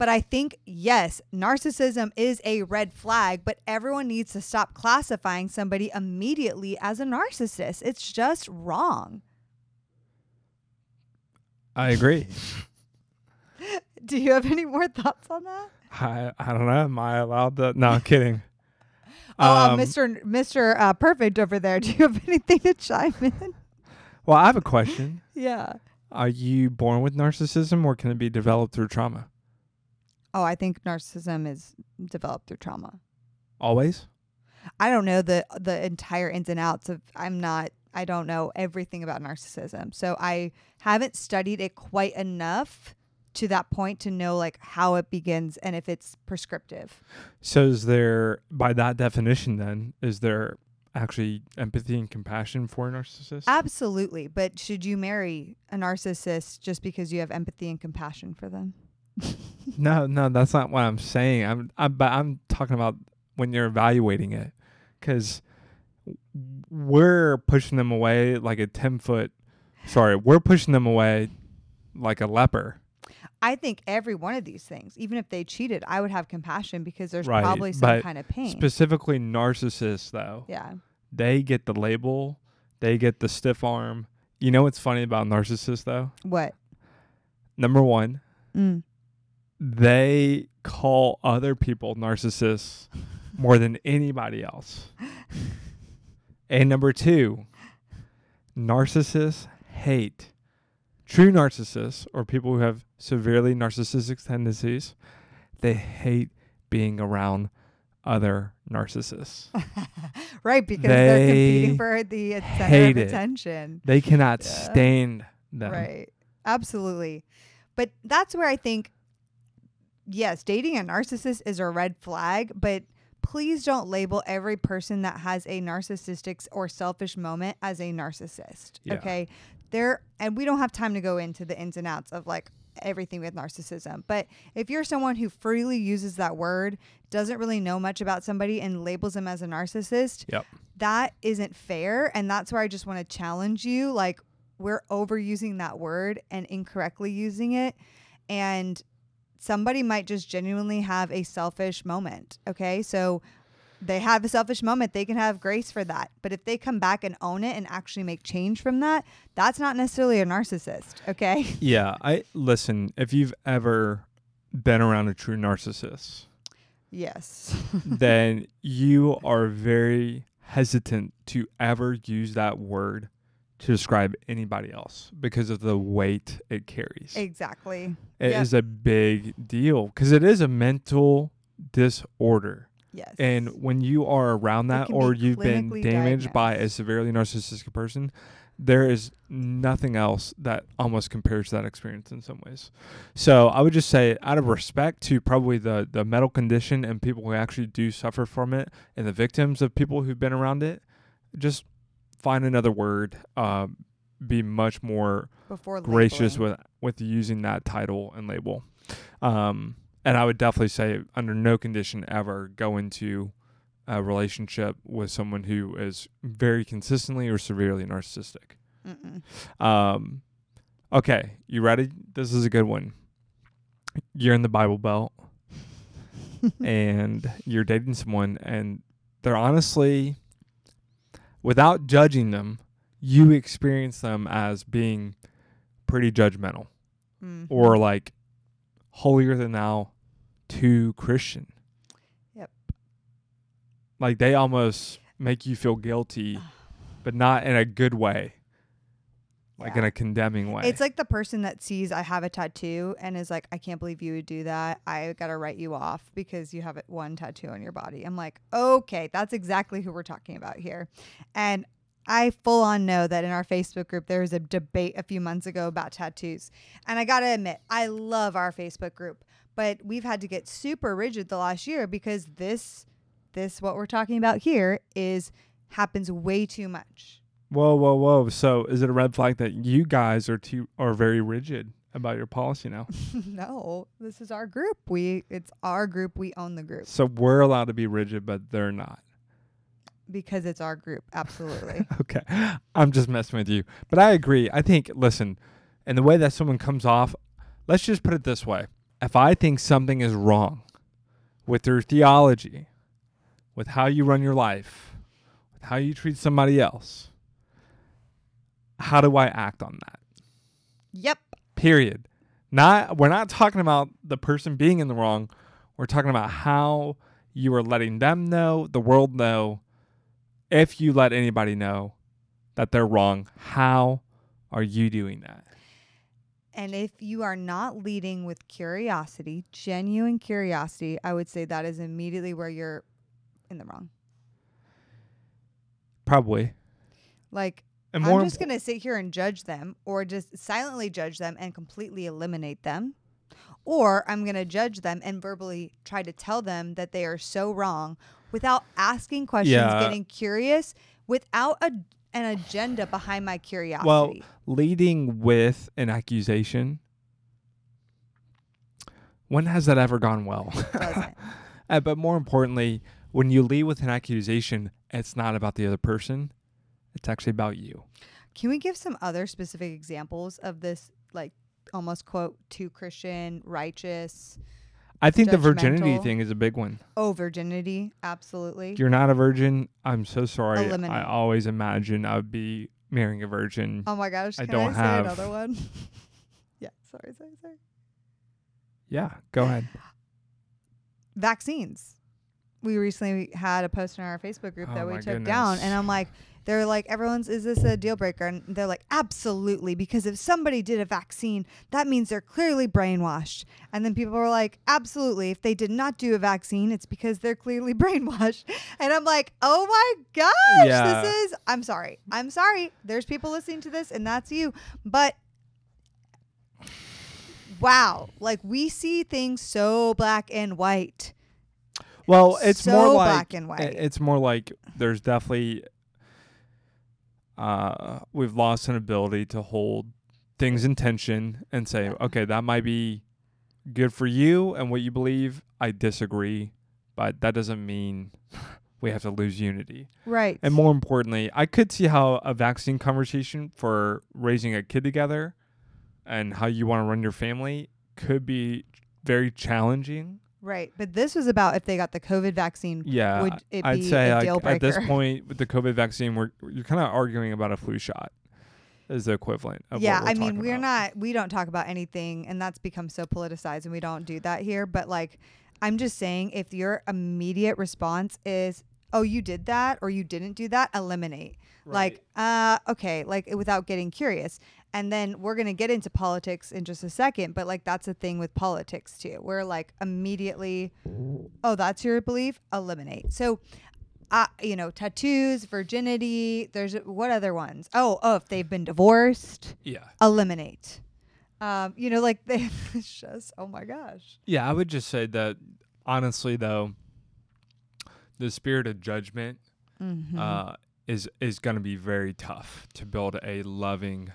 But I think, yes, narcissism is a red flag, but everyone needs to stop classifying somebody immediately as a narcissist. It's just wrong. I agree. <laughs> Do you have any more thoughts on that? I I don't know. Am I allowed to? No, I'm kidding. <laughs> Oh, uh, Um, Mr. Mr. Uh, Perfect over there. Do you have <laughs> anything to chime in? Well, I have a question. yeah. Are you born with narcissism, or can it be developed through trauma? Oh, I think narcissism is developed through trauma. Always. I don't know the the entire ins and outs of I'm not I don't know everything about narcissism. So I haven't studied it quite enough to that point to know like how it begins and if it's prescriptive. So is there, by that definition, then is there actually empathy and compassion for a narcissist? Absolutely, but should you marry a narcissist just because you have empathy and compassion for them? No, no, that's not what I'm saying. I'm, I'm, but I'm talking about when you're evaluating it, because we're pushing them away like a ten foot. Sorry, we're pushing them away like a leper. I think every one of these things, even if they cheated, I would have compassion because there's Right, probably some kind of pain. Specifically, narcissists though, yeah. they get the label, they get the stiff arm. You know what's funny about narcissists though? What? Number one, Mm. They call other people narcissists more than anybody else. <laughs> And number two, narcissists hate true narcissists or people who have severely narcissistic tendencies. They hate being around other narcissists. <laughs> right, because they're competing for the center of it. attention. They cannot Yeah. stand them. Right. Absolutely. But that's where I think, yes, dating a narcissist is a red flag, but please don't label every person that has a narcissistic or selfish moment as a narcissist. Yeah. Okay. There, and we don't have time to go into the ins and outs of like everything with narcissism. But if you're someone who freely uses that word, doesn't really know much about somebody, and labels them as a narcissist, Yep. that isn't fair. And that's where I just want to challenge you. Like, we're overusing that word and incorrectly using it. And somebody might just genuinely have a selfish moment. Okay. So they have a selfish moment. They can have grace for that. But if they come back and own it and actually make change from that, that's not necessarily a narcissist. Okay. <laughs> Yeah, I listen, if you've ever been around a true narcissist, yes. <laughs> then you are very hesitant to ever use that word to describe anybody else because of the weight it carries. exactly. It is Yep. a big deal because it is a mental disorder. Yes. And when you are around that or be you've been damaged by a severely narcissistic person, there is nothing else that almost compares to that experience in some ways. So I would just say, out of respect to probably the, the mental condition and people who actually do suffer from it and the victims of people who've been around it, just find another word. Uh, be much more Before gracious labeling. with with using that title and label. Um, and I would definitely say, under no condition ever go into a relationship with someone who is very consistently or severely narcissistic. Um, okay, you ready? This is a good one. You're in the Bible Belt <laughs> and you're dating someone, and they're honestly, without judging them, you experience them as being pretty judgmental Mhm. or like holier than thou to Christian. Yep. Like they almost make you feel guilty, but not in a good way. Like in a condemning way. It's like the person that sees I have a tattoo and is like, I can't believe you would do that. I got to write you off because you have one tattoo on your body. I'm like, okay, that's exactly who we're talking about here. And I full on know that in our Facebook group, there was a debate a few months ago about tattoos. And I got to admit, I love our Facebook group, but we've had to get super rigid the last year because this, this, what we're talking about here is happens way too much. Whoa, whoa, whoa. So is it a red flag that you guys are too are very rigid about your policy now? <laughs> no, this is our group. We it's our group. We own the group so we're allowed to be rigid, but they're not. because it's our group. Absolutely. <laughs> Okay. I'm just messing with you. But I agree. I think, listen, and the way that someone comes off, let's just put it this way. If I think something is wrong with your theology, with how you run your life, with how you treat somebody else, how do I act on that? yep. Period. Not we're not talking about the person being in the wrong. We're talking about how you are letting them know, the world know, if you let anybody know that they're wrong, how are you doing that? And if you are not leading with curiosity, genuine curiosity, I would say that is immediately where you're in the wrong. Probably. Like And I'm just going to sit here and judge them or just silently judge them and completely eliminate them. Or I'm going to judge them and verbally try to tell them that they are so wrong without asking questions, Yeah. getting curious, without a, an agenda behind my curiosity. Well, leading with an accusation. When has that ever gone well? <laughs> Uh, but more importantly, when you lead with an accusation, it's not about the other person. It's actually about you. Can we give some other specific examples of this, like almost quote, too Christian, righteous? I think the virginity Judgmental. thing is a big one. Oh, virginity. Absolutely. If you're not a virgin, I'm so sorry. Eliminate. I always imagine I would be marrying a virgin. oh my gosh. I Can don't I say have- another one? <laughs> yeah. Sorry, sorry, sorry. Yeah, go ahead. Vaccines. we recently had a post in our Facebook group Oh that we took down, and I'm like, they're like, everyone's, is this a deal breaker? And they're like, absolutely, because if somebody did a vaccine, that means they're clearly brainwashed. And then people were like, absolutely, if they did not do a vaccine, it's because they're clearly <laughs> brainwashed. And I'm like, oh my gosh, Yeah. this is, I'm sorry, I'm sorry. There's people listening to this, and that's you, but. Wow, like we see things so black and white. Well, it's So more like black and white. It's more like there's definitely uh we've lost an ability to hold things in tension and say, Yeah. okay, that might be good for you and what you believe. I disagree, but that doesn't mean we have to lose unity. Right. And more importantly, I could see how a vaccine conversation for raising a kid together and how you want to run your family could be very challenging. Right. But this was about if they got the COVID vaccine. Yeah, Would it I'd be say a like, at this point with the COVID <laughs> vaccine, we're you're kind of arguing about a flu shot is the equivalent. Of yeah, I mean, we're about. not, we don't talk about anything, and that's become so politicized, and we don't do that here. But like, I'm just saying, if your immediate response is, oh, you did that, or you didn't do that, eliminate. Like, uh, okay, like without getting curious. And then we're going to get into politics in just a second, but like that's a thing with politics too. We're like immediately, oh, that's your belief, eliminate. So, uh, you know, tattoos, virginity, there's what other ones? Oh, oh, if they've been divorced, yeah, eliminate. Um, you know, like <laughs> they, it's just, oh my gosh. yeah. I would just say that honestly, though, the spirit of judgment Mm-hmm. uh, is is going to be very tough to build a loving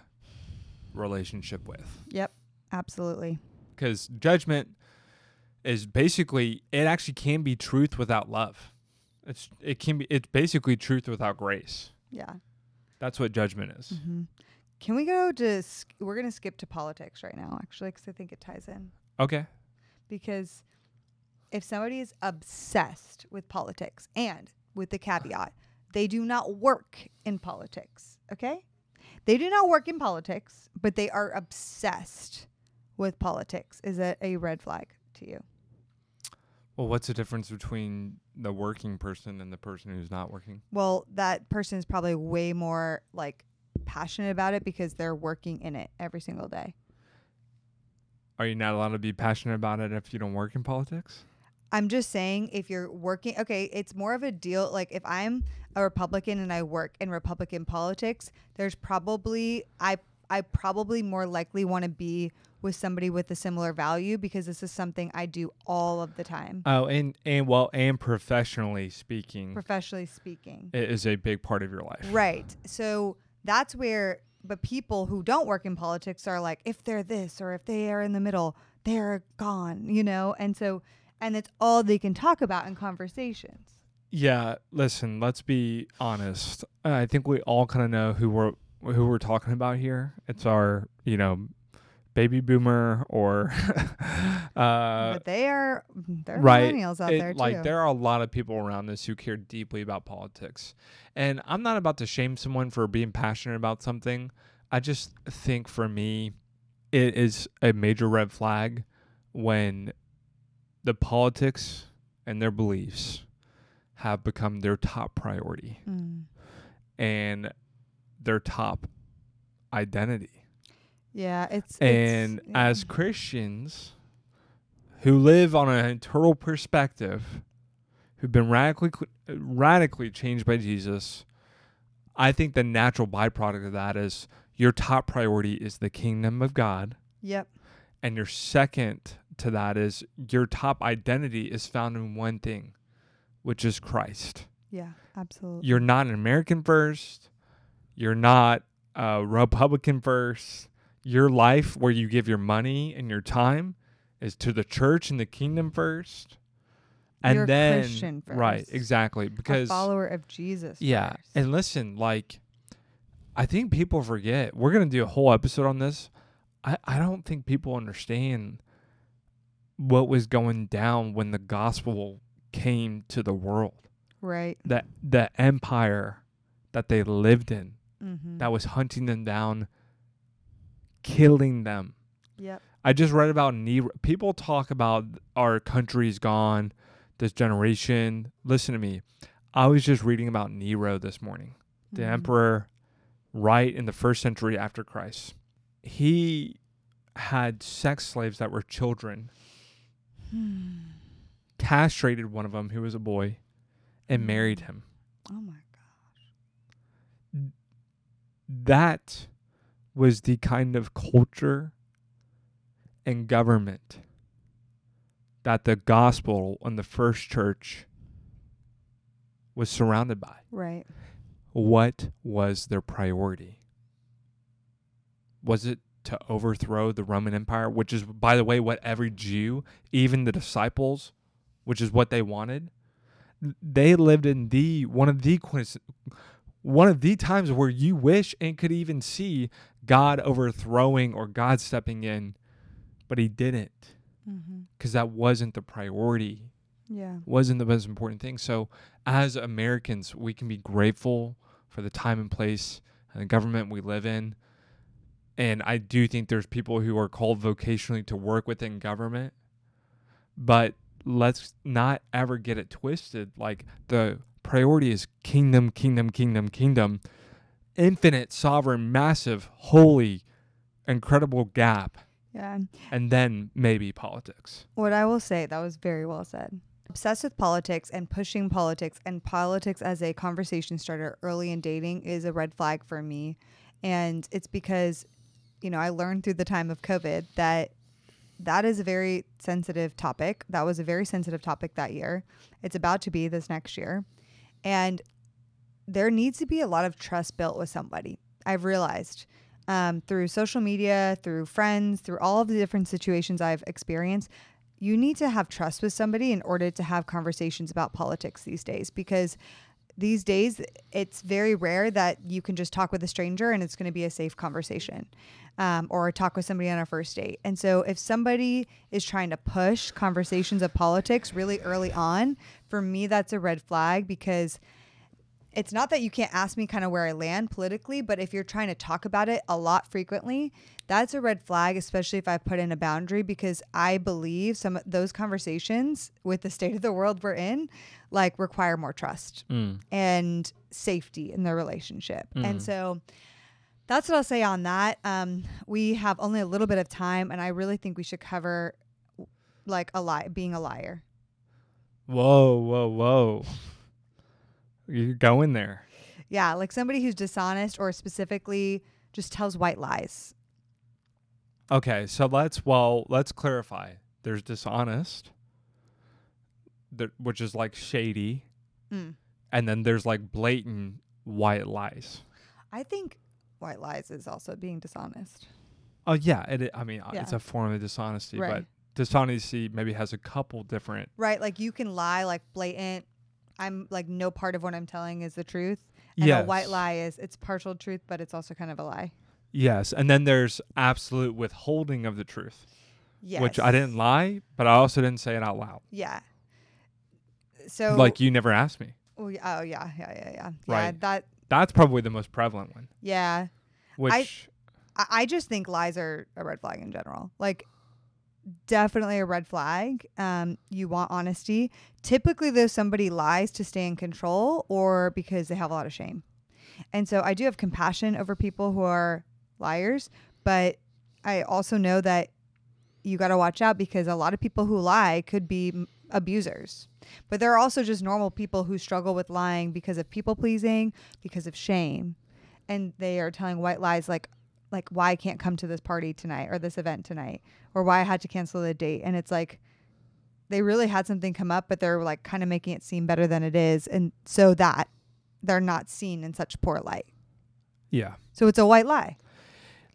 relationship with. yep, absolutely. because judgment is basically it actually can be truth without love it's it can be it's basically truth without grace Yeah. that's what judgment is hmm Can we go to? sk- We're gonna skip to politics right now, actually, because I think it ties in. okay Because if somebody is obsessed with politics, and with the caveat, they do not work in politics. Okay, they do not work in politics, but they are obsessed with politics. Is that a red flag to you? well what's the difference between the working person and the person who's not working Well, that person is probably way more like passionate about it because they're working in it every single day. are you not allowed to be passionate about it if you don't work in politics I'm just saying if you're working okay, it's more of a deal like if I'm a Republican and I work in Republican politics, there's probably I I probably more likely want to be with somebody with a similar value because this is something I do all of the time. oh and and well and professionally speaking professionally speaking. it is a big part of your life Right. So that's where, but people who don't work in politics are like, if they're this or if they are in the middle, they're gone, you know? And so, and it's all they can talk about in conversations. Yeah, listen, let's be honest. I think we all kind of know who we're who we're talking about here. It's our, you know, baby boomer or <laughs> uh but they are, they're right. millennials out it- there too. like there are a lot of people around us who care deeply about politics. And I'm not about to shame someone for being passionate about something. I just think for me it is a major red flag when the politics and their beliefs have become their top priority Mm. and their top identity. Yeah, it's, And it's, yeah. as Christians who live on an eternal perspective, who've been radically radically changed by Jesus, I think the natural byproduct of that is your top priority is the kingdom of God, yep, and your second to that is your top identity is found in one thing, which is Christ. yeah, absolutely. You're not an American first. You're not a Republican first. Your life, where you give your money and your time, is to the church and the kingdom first. And You're then, Christian right, first. exactly. a Because, follower of Jesus. yeah. first. And listen, like, I think people forget. We're going to do a whole episode on this. I, I don't think people understand what was going down when the gospel came to the world right. That the empire that they lived in Mm-hmm. that was hunting them down, killing them. yep. I just read about Nero. People talk about our country's gone, this generation. Listen to me. I was just reading about Nero this morning, the Mhm. emperor right in the first century after Christ. He had sex slaves that were children, Hmm. castrated one of them who was a boy, and married him. Oh my gosh. That was the kind of culture and government that the gospel and the first church was surrounded by. Right. What was their priority? Was it to overthrow the Roman Empire, which is, by the way, what every Jew, even the disciples, which is what they wanted? They lived in the one of the one of the times where you wish and could even see God overthrowing or God stepping in, but He didn't Mm-hmm. because that wasn't the priority Yeah. wasn't the most important thing. So, as Americans, we can be grateful for the time and place and the government we live in. And I do think there's people who are called vocationally to work within government. But let's not ever get it twisted. Like the priority is kingdom, kingdom, kingdom, kingdom. Infinite, sovereign, massive, holy, incredible gap. Yeah. And then maybe politics. What I will say, that was very well said. Obsessed with politics and pushing politics and politics as a conversation starter early in dating is a red flag for me. And it's because, you know, I learned through the time of COVID that that is a very sensitive topic. That was a very sensitive topic that year. It's about to be this next year. And there needs to be a lot of trust built with somebody. I've realized um, through social media, through friends, through all of the different situations I've experienced, you need to have trust with somebody in order to have conversations about politics these days because these days it's very rare that you can just talk with a stranger and it's going to be a safe conversation um, or talk with somebody on a first date. And so if somebody is trying to push conversations of politics really early on for me that's a red flag because it's not that you can't ask me kind of where I land politically, but if you're trying to talk about it a lot frequently, that's a red flag, especially if I put in a boundary because I believe some of those conversations with the state of the world we're in like require more trust Mm. and safety in the relationship. Mm. And so that's what I'll say on that. Um, we have only a little bit of time, and I really think we should cover like a lie, being a liar. Whoa, whoa, whoa. You're going there. Yeah, like somebody who's dishonest or specifically just tells white lies. Okay, so let's well, let's clarify. There's dishonest, that which is like shady, Mm. and then there's like blatant white lies. I think white lies is also being dishonest. Oh yeah, it. I mean, uh it's a form of dishonesty, Right. but dishonesty maybe has a couple different. Right? Like you can lie like blatant. I'm like no part of what I'm telling is the truth. And yes. a white lie is it's partial truth, but it's also kind of a lie. Yes, and then there's absolute withholding of the truth, Yes. which I didn't lie, but I also didn't say it out loud. Yeah. So like you never asked me. oh yeah, oh, yeah, yeah, yeah, yeah. Right. Yeah, that That's probably the most prevalent one. yeah. Which I, I just think lies are a red flag in general. Like definitely a red flag. Um, you want honesty. Typically though somebody lies to stay in control or because they have a lot of shame. And so I do have compassion over people who are liars, but I also know that you got to watch out because a lot of people who lie could be m- abusers. But there are also just normal people who struggle with lying because of people pleasing, because of shame. And they are telling white lies like like why I can't come to this party tonight or this event tonight or why I had to cancel the date. And it's like they really had something come up, but they're like kind of making it seem better than it is. And so that they're not seen in such poor light. yeah. So it's a white lie.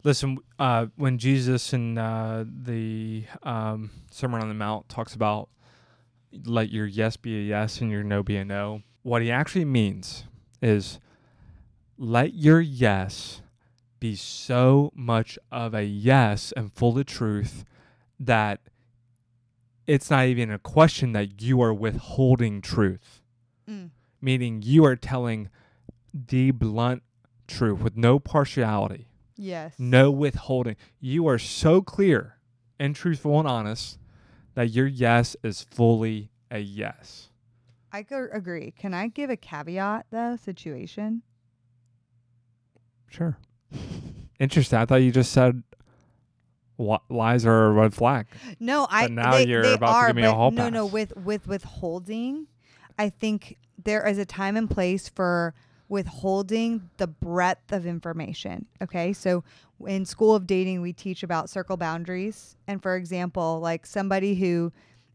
Listen, uh, when Jesus in uh, the um, Sermon on the Mount talks about let your yes be a yes and your no be a no, what he actually means is let your yes be so much of a yes and full of truth that it's not even a question that you are withholding truth, Mm. meaning you are telling the blunt truth with no partiality Yes. no withholding. You are so clear and truthful and honest that your yes is fully a yes. I agree. Can I give a caveat though? Situation. Sure. Interesting. I thought you just said lies are a red flag. No, I. now they, you're they about to give me a but hall no, no. pass. With with withholding, I think there is a time and place for withholding the breadth of information. Okay, so in School of Dating, we teach about circle boundaries, and for example, like somebody who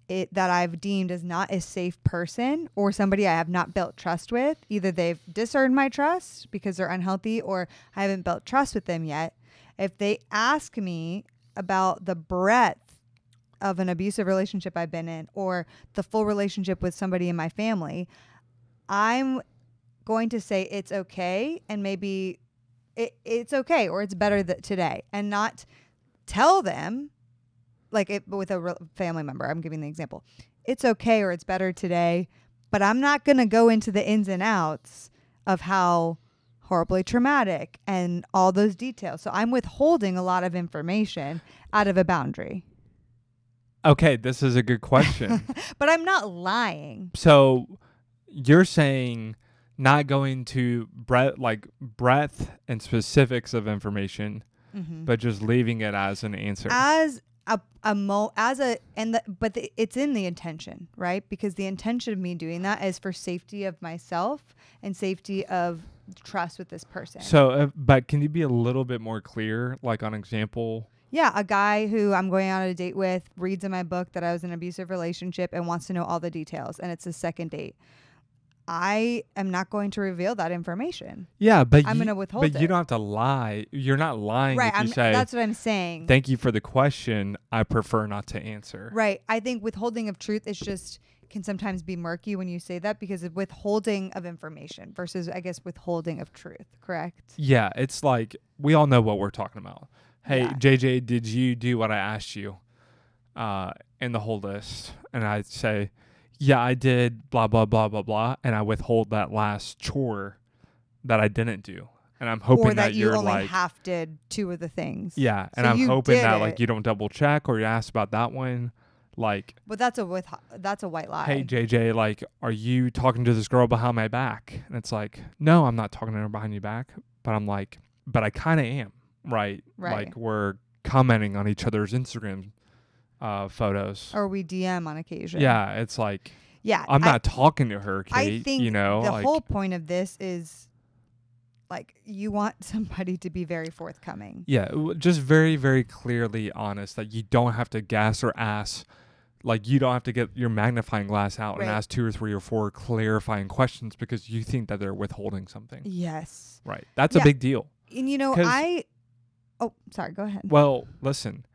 it, that I've deemed as not a safe person or somebody I have not built trust with. Either they've discerned my trust because they're unhealthy or I haven't built trust with them yet. If they ask me about the breadth of an abusive relationship I've been in or the full relationship with somebody in my family, I'm going to say it's okay and maybe it, it's okay or it's better th- today and not tell them like it with a re- family member i'm giving the example it's okay or it's better today but i'm not going to go into the ins and outs of how horribly traumatic and all those details. So i'm withholding a lot of information out of a boundary. Okay, this is a good <laughs> question. but i'm not lying. So you're saying not going to breadth like breadth and specifics of information, mm-hmm. but just leaving it as an answer. as a, a mo as a and the but the, it's in the intention right because the intention of me doing that is for safety of myself and safety of trust with this person so, uh, but can you be a little bit more clear, like on example? yeah a guy who i'm going on a date with reads in my book that i was in an abusive relationship and wants to know all the details and it's a second date i am not going to reveal that information Yeah, but I'm gonna withhold But you don't have to lie. You're not lying right if you say, that's what i'm saying "Thank you for the question. I prefer not to answer." Right. I think withholding of truth is just can sometimes be murky when you say that because of withholding of information versus I guess withholding of truth, correct? Yeah, it's like we all know what we're talking about. Hey, Yeah. JJ, did you do what I asked you? Uh, in the whole list, and I say, yeah, I did. Blah blah blah blah blah, and I withhold that last chore that I didn't do, and I'm hoping or that, you are only like, half did two of the things. yeah, and So I'm hoping that like it. you don't double check or you ask about that one, like. But that's a with that's a white lie. Hey JJ, like, are you talking to this girl behind my back? And it's like, no, I'm not talking to her behind your back. But I'm like, but I kind of am, right? Right. Like we're commenting on each other's Instagram uh, photos. or we DM on occasion. Yeah, it's like Yeah. I'm I- not talking to her, I Kait. think you know, the like, whole point of this is like you want <laughs> somebody to be very forthcoming. yeah, just very, very clearly honest that you don't have to gas or ass. Like you don't have to get your magnifying glass out and ask two or three or four clarifying questions because you think that they're withholding something. Yes. Right. That's Yeah. a big deal. And you know, I Oh, sorry, go ahead. Well, listen.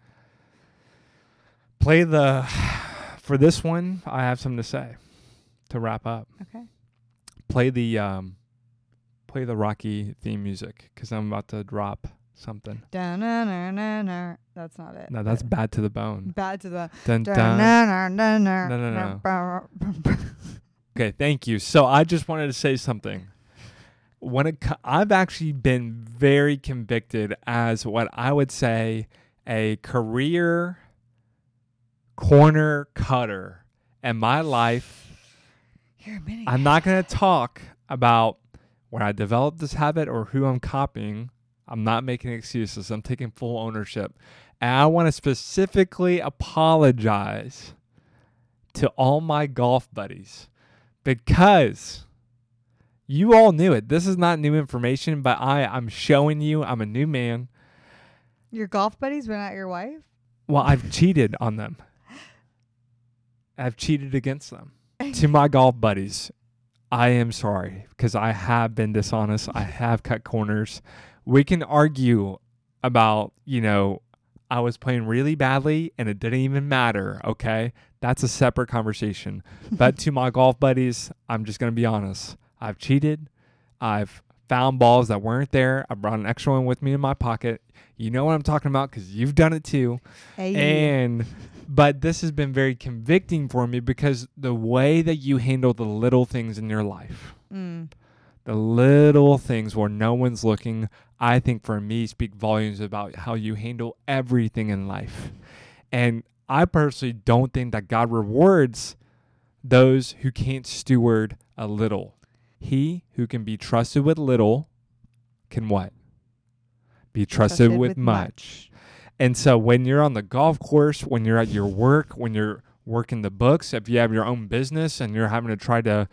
Play the <sighs> for this one. I have something to say to wrap up. Okay. Play the um, play the Rocky theme music because I'm about to drop something. That's not it. No, that's bad to the bone. bad to the Dun, dun. No. <laughs> Okay, thank you. So I just wanted to say something. When it, co- I've actually been very convicted as what I would say a career corner cutter And my life. I'm not going to talk about when I developed this habit or who I'm copying. I'm not making excuses. I'm taking full ownership. And I want to specifically apologize to all my golf buddies because you all knew it. This is not new information, but I, I'm showing you I'm a new man. Your golf buddies, but not your wife? Well, I've cheated on them. I've cheated against them. <laughs> to my golf buddies, I am sorry because I have been dishonest. I have cut corners. We can argue about, you know, I was playing really badly and it didn't even matter. Okay. That's a separate conversation. but to my golf buddies, I'm just going to be honest. I've cheated. I've found balls that weren't there. I brought an extra one with me in my pocket. You know what I'm talking about because you've done it too. Hey. And but this has been very convicting for me because the way that you handle the little things in your life, Mm. the little things where no one's looking, I think for me speak volumes about how you handle everything in life. And I personally don't think that God rewards those who can't steward a little. He who can be trusted with little can what? Be trusted, with, much. And so when you're on the golf course, when you're at your work, when you're working the books, if you have your own business and you're having to try to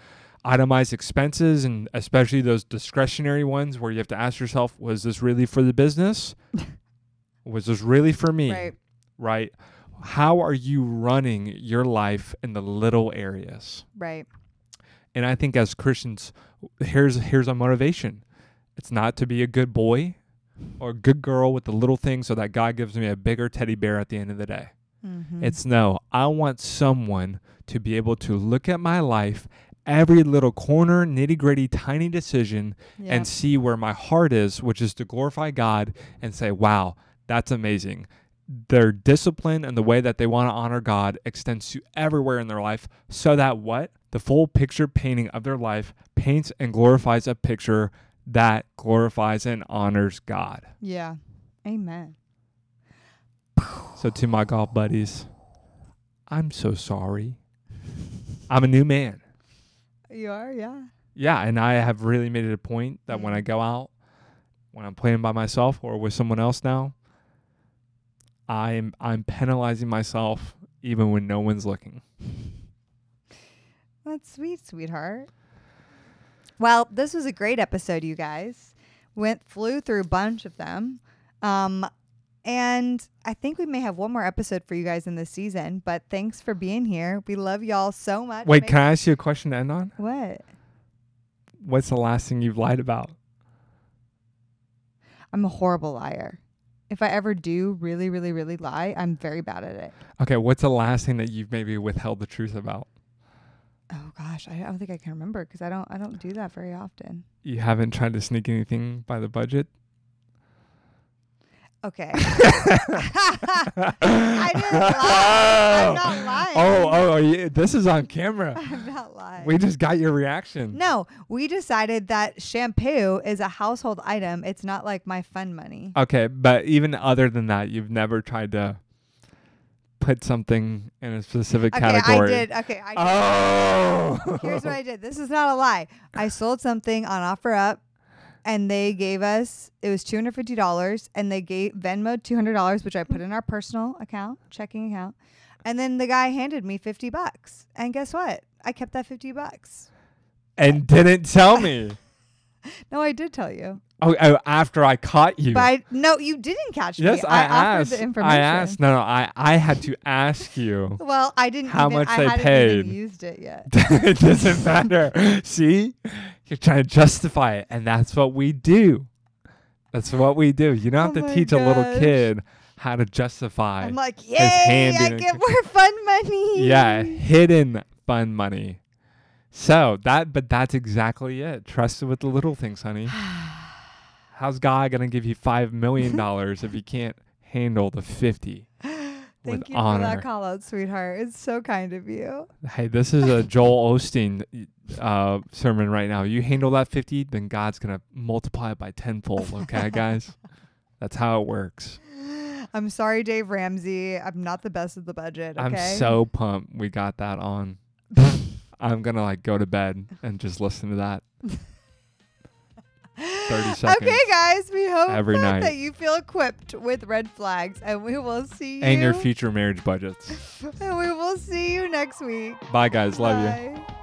itemize expenses and especially those discretionary ones where you have to ask yourself, was this really for the business? <laughs> was this really for me? Right. Right? How are you running your life in the little areas? Right. And I think as Christians, here's here's our motivation. It's not to be a good boy or a good girl with the little things so that God gives me a bigger teddy bear at the end of the day. Mhm. It's no, I want someone to be able to look at my life, every little corner, nitty gritty, tiny decision, Yep. and see where my heart is, which is to glorify God and say, wow, that's amazing. Their discipline and the way that they want to honor God extends to everywhere in their life so that what? The full picture painting of their life paints and glorifies a picture that glorifies and honors God. yeah. Amen. So, to my golf buddies, I'm so sorry. I'm a new man. You are, yeah. Yeah, and I have really made it a point that when Mm. I go out, when I'm playing by myself or with someone else now, I'm I'm penalizing myself even when no one's looking. That's sweet, sweetheart. Well, this was a great episode, you guys. Went flew through a bunch of them. Um and I think we may have one more episode for you guys in this season, but thanks for being here. We love y'all so much. Wait, Make- can I ask you a question to end on? what? What's the last thing you've lied about? I'm a horrible liar. If I ever do really, really, really lie, I'm very bad at it. Okay, what's the last thing that you've maybe withheld the truth about? Oh gosh, I don't think I can remember because I don't I don't do that very often. You haven't tried to sneak anything by the budget? Okay. <laughs> <laughs> I didn't lie. I'm not lying. Oh, oh, oh yeah, this is on camera. <laughs> I'm not lying. We just got your reaction. no, we decided that shampoo is a household item. It's not like my fun money. Okay, but even other than that, you've never tried to put something in a specific Okay, I category. did. Okay, I did. Oh. Here's what I did. This is not a lie. I sold something on OfferUp, and they gave us it was two hundred fifty dollars, and they gave Venmo two hundred dollars, which I put in our personal account, checking account, and then the guy handed me fifty bucks, and guess what? I kept that fifty bucks. and didn't tell me. <laughs> No, I did tell you, Oh, oh, after I caught you. but I, no, you didn't catch yes, me. I, offered asked. the information. I asked. No, no, I, I had to ask you. Well, I didn't. How even, much I they hadn't paid. Even used it yet. <laughs> it doesn't matter. See, you're trying to justify it, and that's what we do. That's what we do. You don't have Oh to my teach a little kid how to justify. I'm like, yay! I get c- more fun money. yeah, hidden fun money. So that, but that's exactly it. Trust with the little things, honey. <sighs> <sighs> <sighs> How's God gonna give you five million <laughs> dollars if you can't handle the fifty? <laughs> Thank you honor. for that call out, sweetheart. It's so kind of you. Hey, this is a Joel Osteen uh, sermon right now. You handle that 50, then God's going to multiply it by tenfold. Okay, <laughs> guys? That's how it works. I'm sorry, Dave Ramsey. I'm not the best at the budget. Okay. I'm so pumped we got that on. I'm going to like go to bed and just listen to that. 30 <laughs> seconds. Okay, guys. We hope every that, night. you feel equipped with red flags, and we will see you. And your future marriage budgets. <laughs> And we will see you next week. Bye, guys. Love you. Bye.